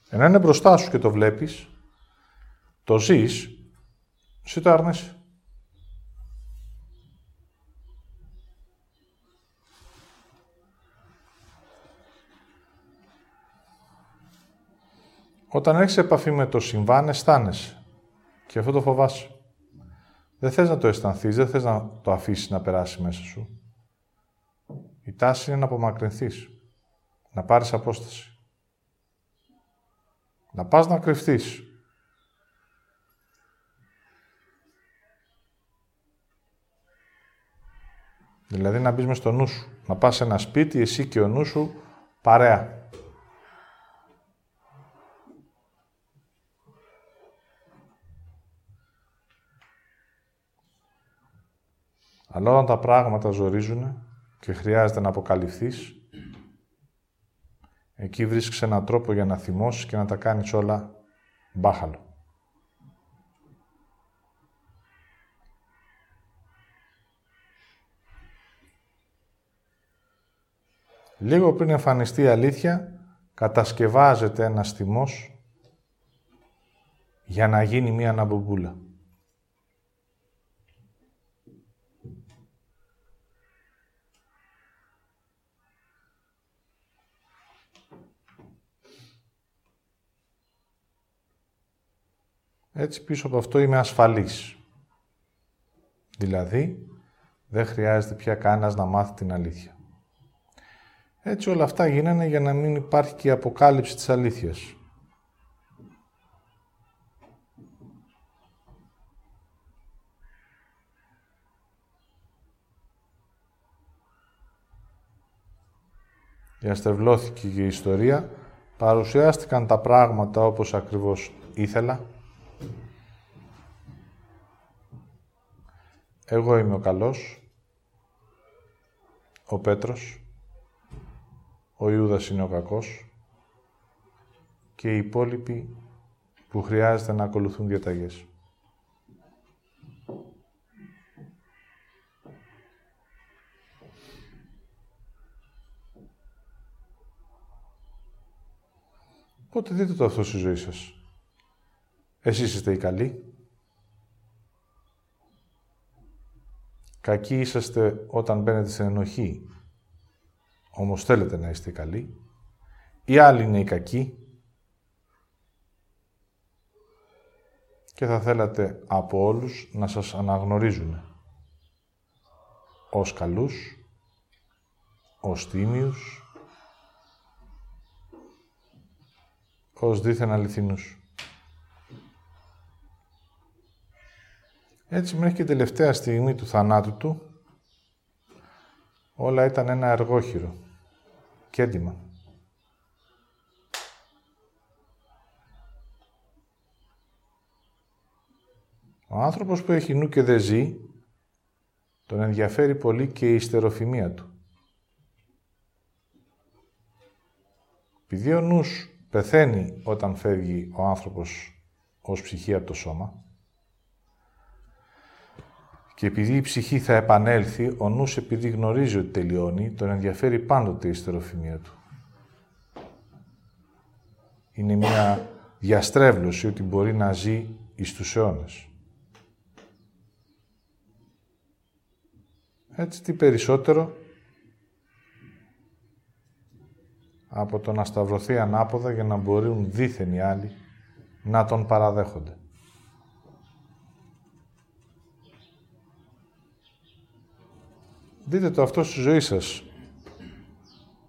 Ενώ είναι μπροστά σου και το βλέπεις, το ζεις, εσύ το αρνείσαι. Όταν έχεις επαφή με το συμβάν, αισθάνεσαι. Και αυτό το φοβάσαι. Δεν θες να το αισθανθείς, δεν θες να το αφήσεις να περάσει μέσα σου. Η τάση είναι να απομακρυνθείς. Να πάρεις απόσταση. Να πας να κρυφτείς. Δηλαδή να μπεις μες στο νου σου. Να πας σε ένα σπίτι, εσύ και ο νους σου, παρέα. Αλλά όταν τα πράγματα ζορίζουν και χρειάζεται να αποκαλυφθείς, εκεί βρίσκεις έναν τρόπο για να θυμώσεις και να τα κάνεις όλα μπάχαλο. Λίγο πριν εμφανιστεί η αλήθεια, κατασκευάζεται ένας θυμός για να γίνει μία αναμπομπούλα. Έτσι πίσω από αυτό είμαι ασφαλής. Δηλαδή, δεν χρειάζεται πια κανένας να μάθει την αλήθεια. Έτσι όλα αυτά γίνανε για να μην υπάρχει και η αποκάλυψη της αλήθειας. Διαστευλώθηκε και η ιστορία, παρουσιάστηκαν τα πράγματα όπως ακριβώς ήθελα, Εγώ είμαι ο καλός, ο Πέτρος, ο Ιούδας είναι ο κακός και οι υπόλοιποι που χρειάζεται να ακολουθούν διαταγές. Οπότε δείτε το αυτό στη ζωή σας. Εσείς είστε οι καλοί Κακοί είσαστε όταν μπαίνετε στην ενοχή, όμως θέλετε να είστε καλοί. Οι άλλοι είναι οι κακοί και θα θέλατε από όλους να σας αναγνωρίζουν ως καλούς, ως τίμιους, ως δίθεν αληθινούς. Έτσι μέχρι και τελευταία στιγμή του θανάτου του, όλα ήταν ένα εργόχειρο και έντοιμα. Ο άνθρωπος που έχει νου και δεν ζει, τον ενδιαφέρει πολύ και η ιστεροφημία του. Επειδή ο νους πεθαίνει όταν φεύγει ο άνθρωπος ως ψυχή από το σώμα, και επειδή η ψυχή θα επανέλθει, ο νους επειδή γνωρίζει ότι τελειώνει, τον ενδιαφέρει πάντοτε η ιστεροφημία του. Είναι μια διαστρέβλωση ότι μπορεί να ζει εις τους αιώνες. Έτσι, τι περισσότερο από το να σταυρωθεί ανάποδα για να μπορούν δίθεν οι άλλοι να τον παραδέχονται. Δείτε το αυτό στη ζωή σας.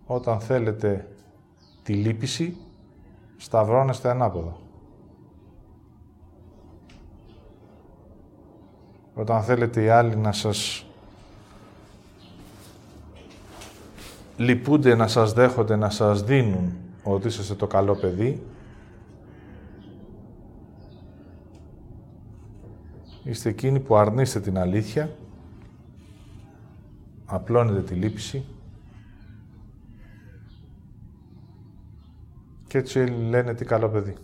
Όταν θέλετε τη λύπηση, σταυρώνεστε ανάποδα. Όταν θέλετε οι άλλοι να σας λυπούνται, να σας δέχονται, να σας δίνουν ότι είσαστε το καλό παιδί, είστε εκείνοι που αρνείστε την αλήθεια απλώνετε τη λύπηση και έτσι λένε τι καλό παιδί.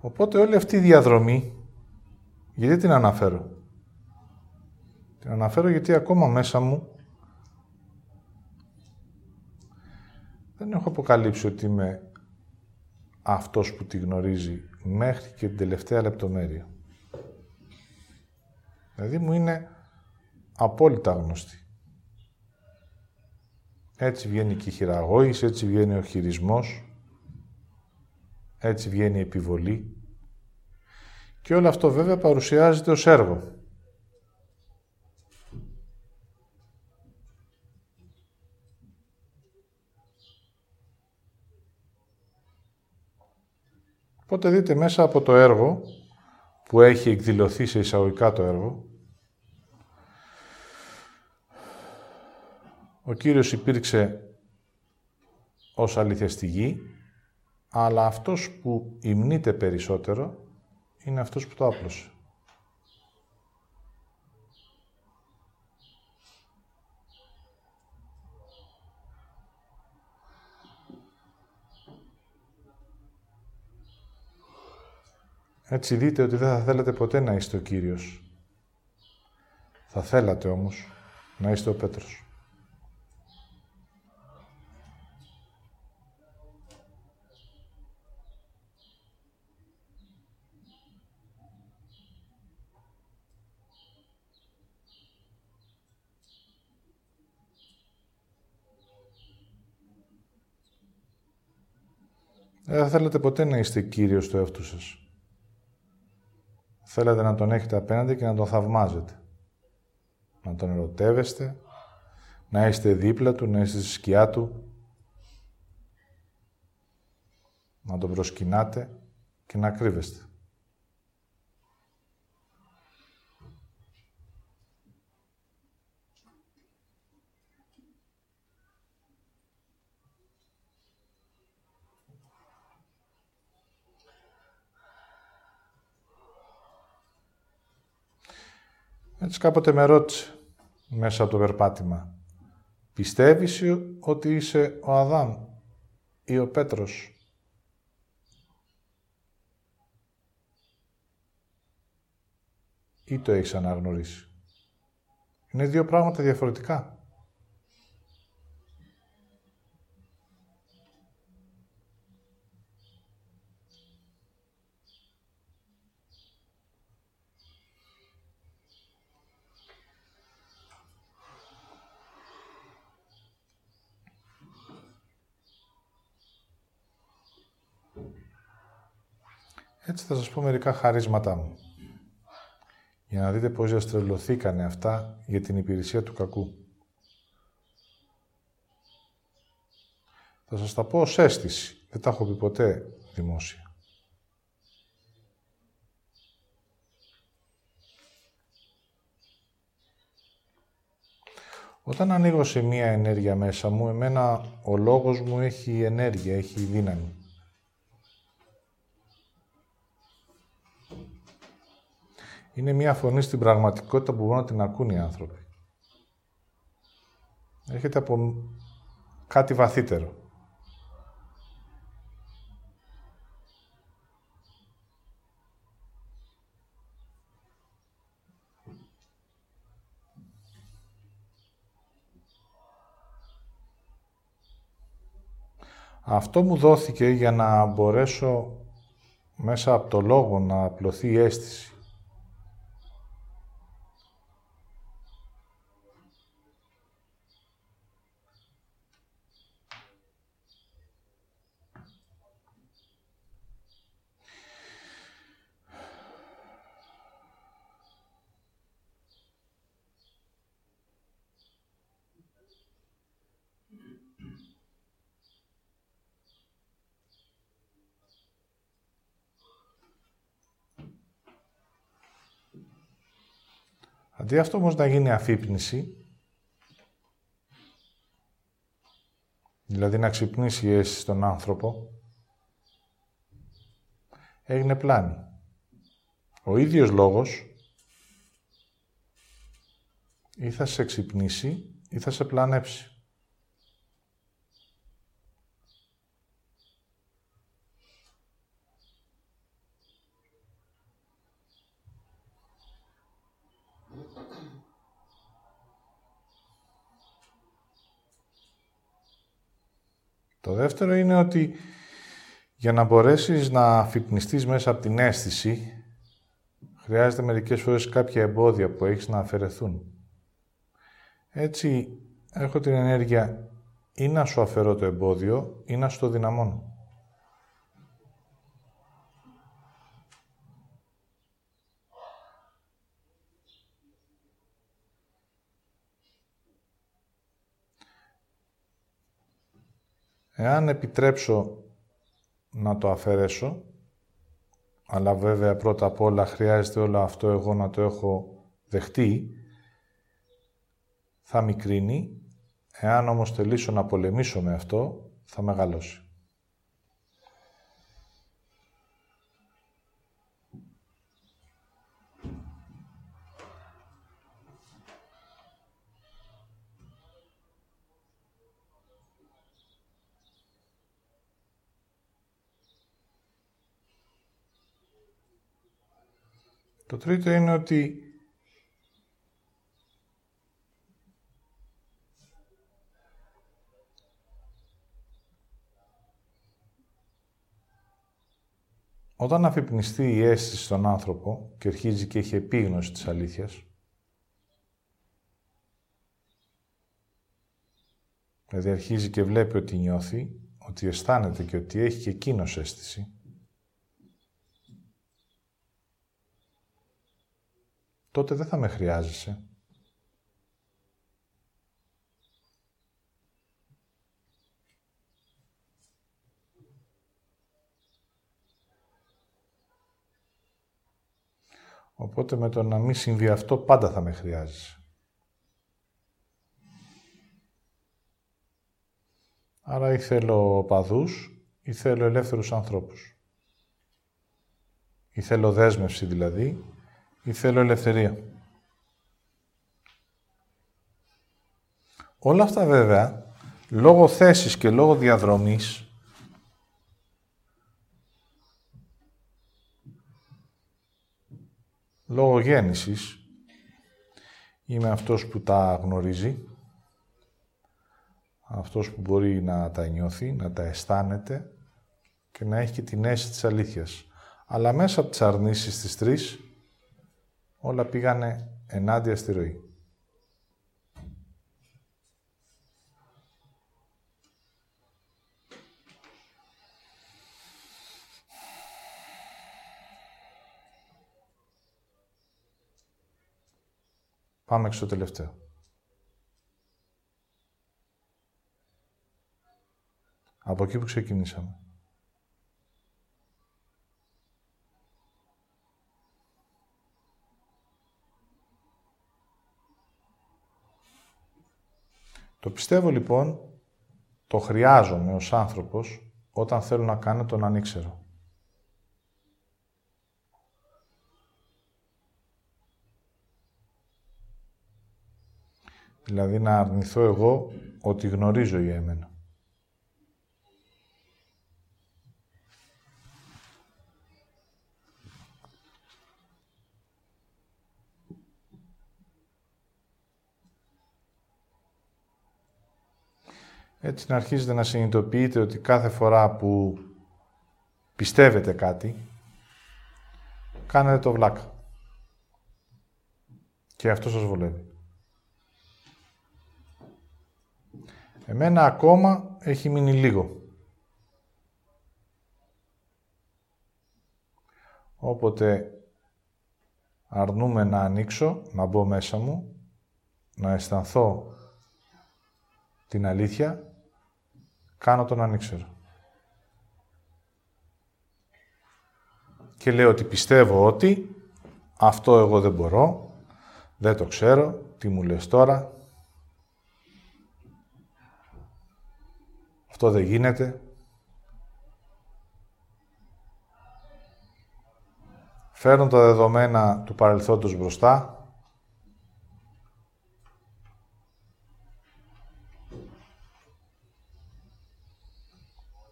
Οπότε όλη αυτή η διαδρομή, γιατί την αναφέρω; Την αναφέρω γιατί ακόμα μέσα μου δεν έχω αποκαλύψει ότι είμαι αυτός που τη γνωρίζει μέχρι και την τελευταία λεπτομέρεια. Δηλαδή μου είναι απόλυτα γνωστή. Έτσι βγαίνει και η χειραγώγηση, έτσι βγαίνει ο χειρισμός, έτσι βγαίνει η επιβολή. Και όλο αυτό βέβαια παρουσιάζεται ως έργο. Οπότε δείτε μέσα από το έργο που έχει εκδηλωθεί σε εισαγωγικά το έργο, ο Κύριος υπήρξε ως αλήθεια στη γη, αλλά αυτός που υμνείται περισσότερο είναι αυτός που το άπλωσε. Έτσι δείτε ότι δεν θα θέλατε ποτέ να είστε ο Κύριος. Θα θέλατε όμως να είστε ο Πέτρος. Δεν θα θέλατε ποτέ να είστε κύριος του εαυτού σας. Θέλετε να τον έχετε απέναντι και να τον θαυμάζετε. Να τον ερωτεύεστε, να είστε δίπλα του, να είστε στη σκιά του, να τον προσκυνάτε και να κρύβεστε. Έτσι κάποτε με ρώτησε μέσα από το περπάτημα. Πιστεύεις ότι είσαι ο Αδάμ ή ο Πέτρος; Ή το έχεις αναγνωρίσει. Είναι δύο πράγματα διαφορετικά. Έτσι θα σας πω μερικά χαρίσματά μου. Για να δείτε πώς διαστρελωθήκανε αυτά για την υπηρεσία του κακού. Θα σας τα πω ως αίσθηση. Δεν τα έχω πει ποτέ δημόσια. Όταν ανοίγω σε μία ενέργεια μέσα μου, εμένα ο λόγος μου έχει ενέργεια, έχει δύναμη. Είναι μια φωνή στην πραγματικότητα που μπορούν να την ακούν οι άνθρωποι. Έρχεται από κάτι βαθύτερο. Αυτό μου δόθηκε για να μπορέσω μέσα από το λόγο να απλωθεί η αίσθηση. Αντί αυτό όμως να γίνει αφύπνιση, δηλαδή να ξυπνήσει η αίσθηση στον άνθρωπο, έγινε πλάνη. Ο ίδιος λόγος ή θα σε ξυπνήσει ή θα σε πλανέψει. Το δεύτερο είναι ότι για να μπορέσεις να αφυπνιστείς μέσα από την αίσθηση, χρειάζεται μερικές φορές κάποια εμπόδια που έχεις να αφαιρεθούν. Έτσι, έχω την ενέργεια ή να σου αφαιρώ το εμπόδιο ή να σου το δυναμώνω. Εάν επιτρέψω να το αφαιρέσω, αλλά βέβαια πρώτα απ' όλα χρειάζεται όλο αυτό εγώ να το έχω δεχτεί, θα μικρύνει, εάν όμως θελήσω να πολεμήσω με αυτό, θα μεγαλώσει. Το τρίτο είναι ότι Όταν αφυπνιστεί η αίσθηση στον άνθρωπο και αρχίζει και έχει επίγνωση της αλήθειας, δηλαδή αρχίζει και βλέπει ότι νιώθει, ότι αισθάνεται και ότι έχει και εκείνος αίσθηση, τότε δεν θα με χρειάζεσαι. Οπότε με το να μην συμβεί αυτό πάντα θα με χρειάζεσαι. Άρα ή θέλω παδούς ή θέλω ελεύθερους ανθρώπους. Ή θέλω δέσμευση δηλαδή ή θέλω ελευθερία. Όλα αυτά βέβαια, λόγω θέσης και λόγω διαδρομής, λόγω γέννησης, είμαι αυτός που τα γνωρίζει, αυτός που μπορεί να τα νιώθει, να τα αισθάνεται και να έχει και την αίσθηση της αλήθειας. Αλλά μέσα από τις αρνήσεις τις τρεις, όλα πήγανε ενάντια στη ροή. Πάμε και στο τελευταίο. Από εκεί που ξεκινήσαμε. Το πιστεύω λοιπόν, το χρειάζομαι ως άνθρωπος όταν θέλω να κάνω τον ανήξερο. Δηλαδή να αρνηθώ εγώ ότι γνωρίζω για εμένα. Έτσι να αρχίζετε να συνειδητοποιείτε ότι κάθε φορά που πιστεύετε κάτι, κάνετε το βλάκα. Και αυτό σας βολεύει. Εμένα ακόμα έχει μείνει λίγο. Όποτε αρνούμε να ανοίξω, να μπω μέσα μου, να αισθανθώ την αλήθεια, κάνω τον ανήξερο. Και λέω ότι πιστεύω ότι αυτό εγώ δεν μπορώ, Δεν το ξέρω. Τι μου λες τώρα. Αυτό δεν γίνεται. Φέρνουν τα δεδομένα του παρελθόντος μπροστά.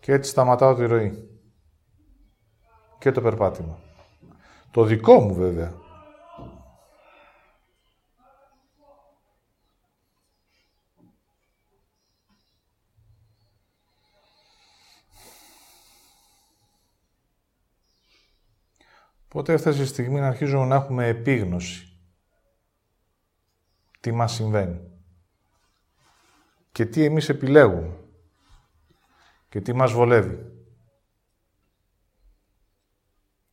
Και έτσι σταματάω τη ροή. Και το περπάτημα. Το δικό μου βέβαια. Οπότε έφτασε η στιγμή να αρχίζουμε να έχουμε επίγνωση. Τι μας συμβαίνει. Και τι εμείς επιλέγουμε. Και τι μας βολεύει.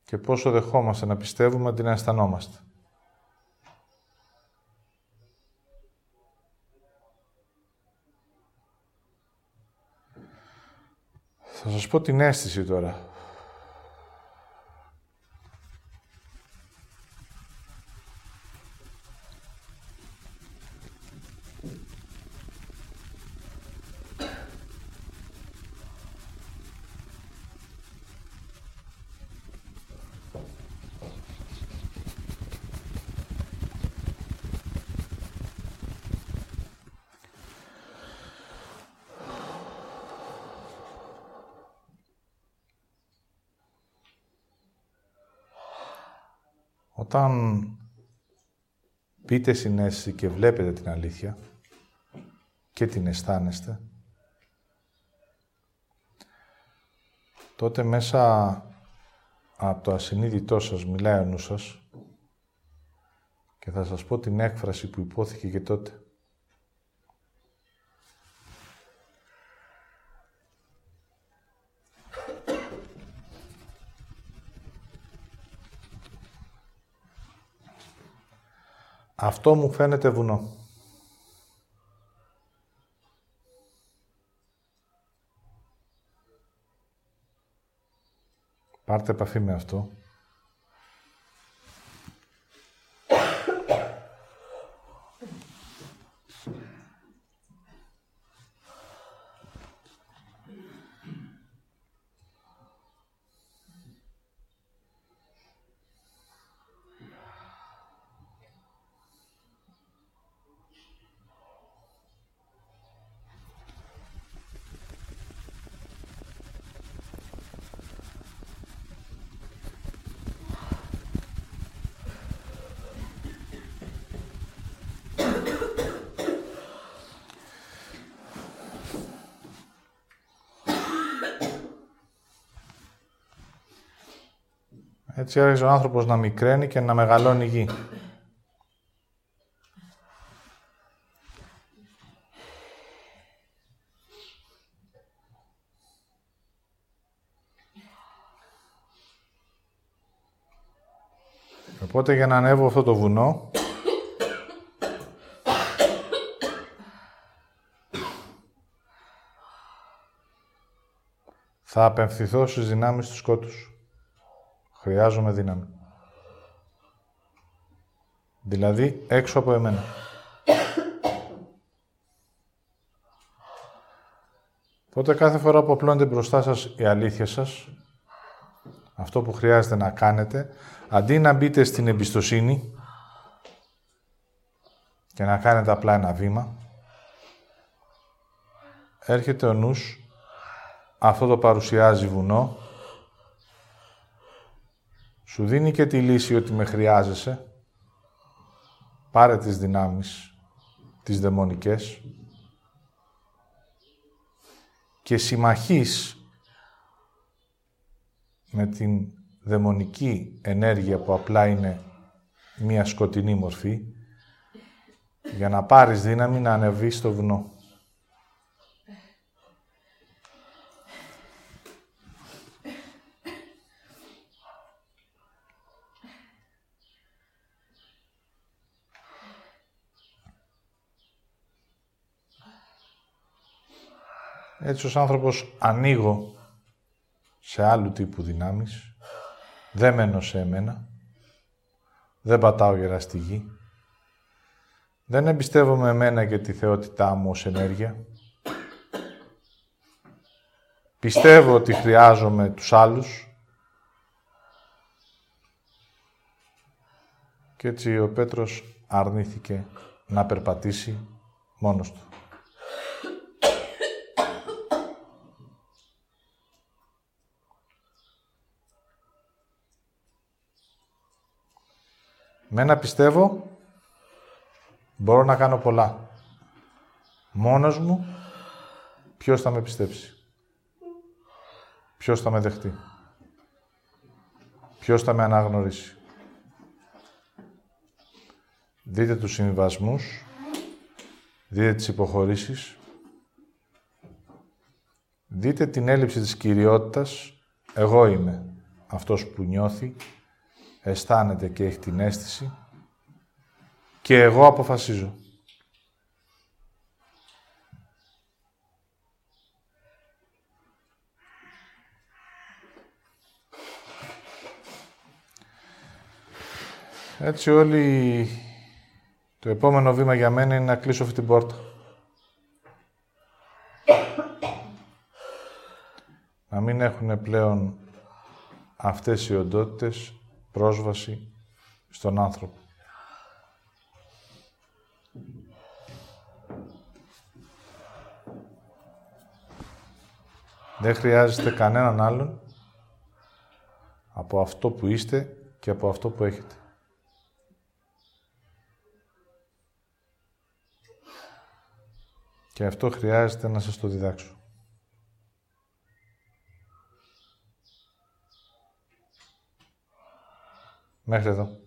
Και πόσο δεχόμαστε να πιστεύουμε αντί να αισθανόμαστε. Θα σας πω την αίσθηση τώρα. Όταν πείτε συνέστηση και βλέπετε την αλήθεια και την αισθάνεστε, τότε μέσα από το ασυνείδητό σας μιλάει ο νους σας και θα σας πω την έκφραση που υπόθηκε και τότε. Αυτό μου φαίνεται βουνό. Πάρτε επαφή με αυτό. Έτσι άρχισε ο άνθρωπος να μικραίνει και να μεγαλώνει η γη. Οπότε για να ανέβω αυτό το βουνό, θα απευθυνθώ στις δυνάμεις του σκότους. Χρειάζομαι δύναμη. Δηλαδή, έξω από εμένα. Οπότε κάθε φορά που απλώνεται μπροστά σας η αλήθεια σας, αυτό που χρειάζεται να κάνετε, αντί να μπείτε στην εμπιστοσύνη και να κάνετε απλά ένα βήμα, έρχεται ο νους, αυτό το παρουσιάζει βουνό, σου δίνει και τη λύση ότι με χρειάζεσαι. Πάρε τις δυνάμεις, τις δαιμονικές και συμμαχείς με την δαιμονική ενέργεια που απλά είναι μία σκοτεινή μορφή για να πάρεις δύναμη να ανεβείς στο βουνό. Έτσι ως άνθρωπος ανοίγω σε άλλου τύπου δυνάμεις, δεν μένω σε εμένα, δεν πατάω γερά στη γη, Δεν εμπιστεύομαι εμένα και τη θεότητά μου ως ενέργεια. Πιστεύω ότι χρειάζομαι τους άλλους. Και έτσι ο Πέτρος αρνήθηκε να περπατήσει μόνος του. Μένα πιστεύω, μπορώ να κάνω πολλά. Μόνος μου, ποιος θα με πιστέψει; Ποιος θα με δεχτεί; Ποιος θα με αναγνωρίσει; Δείτε τους συμβιβασμούς, δείτε τις υποχωρήσεις, δείτε την έλλειψη της κυριότητας. Εγώ είμαι αυτός που νιώθει αισθάνεται και έχει την αίσθηση και εγώ αποφασίζω. Έτσι όλοι το επόμενο βήμα για μένα είναι να κλείσω αυτή την πόρτα. Να μην έχουν πλέον αυτές οι οντότητες πρόσβαση στον άνθρωπο. Δεν χρειάζεστε κανέναν άλλον από αυτό που είστε και από αυτό που έχετε. Και αυτό χρειάζεται να σας το διδάξω. Μέχρι εδώ.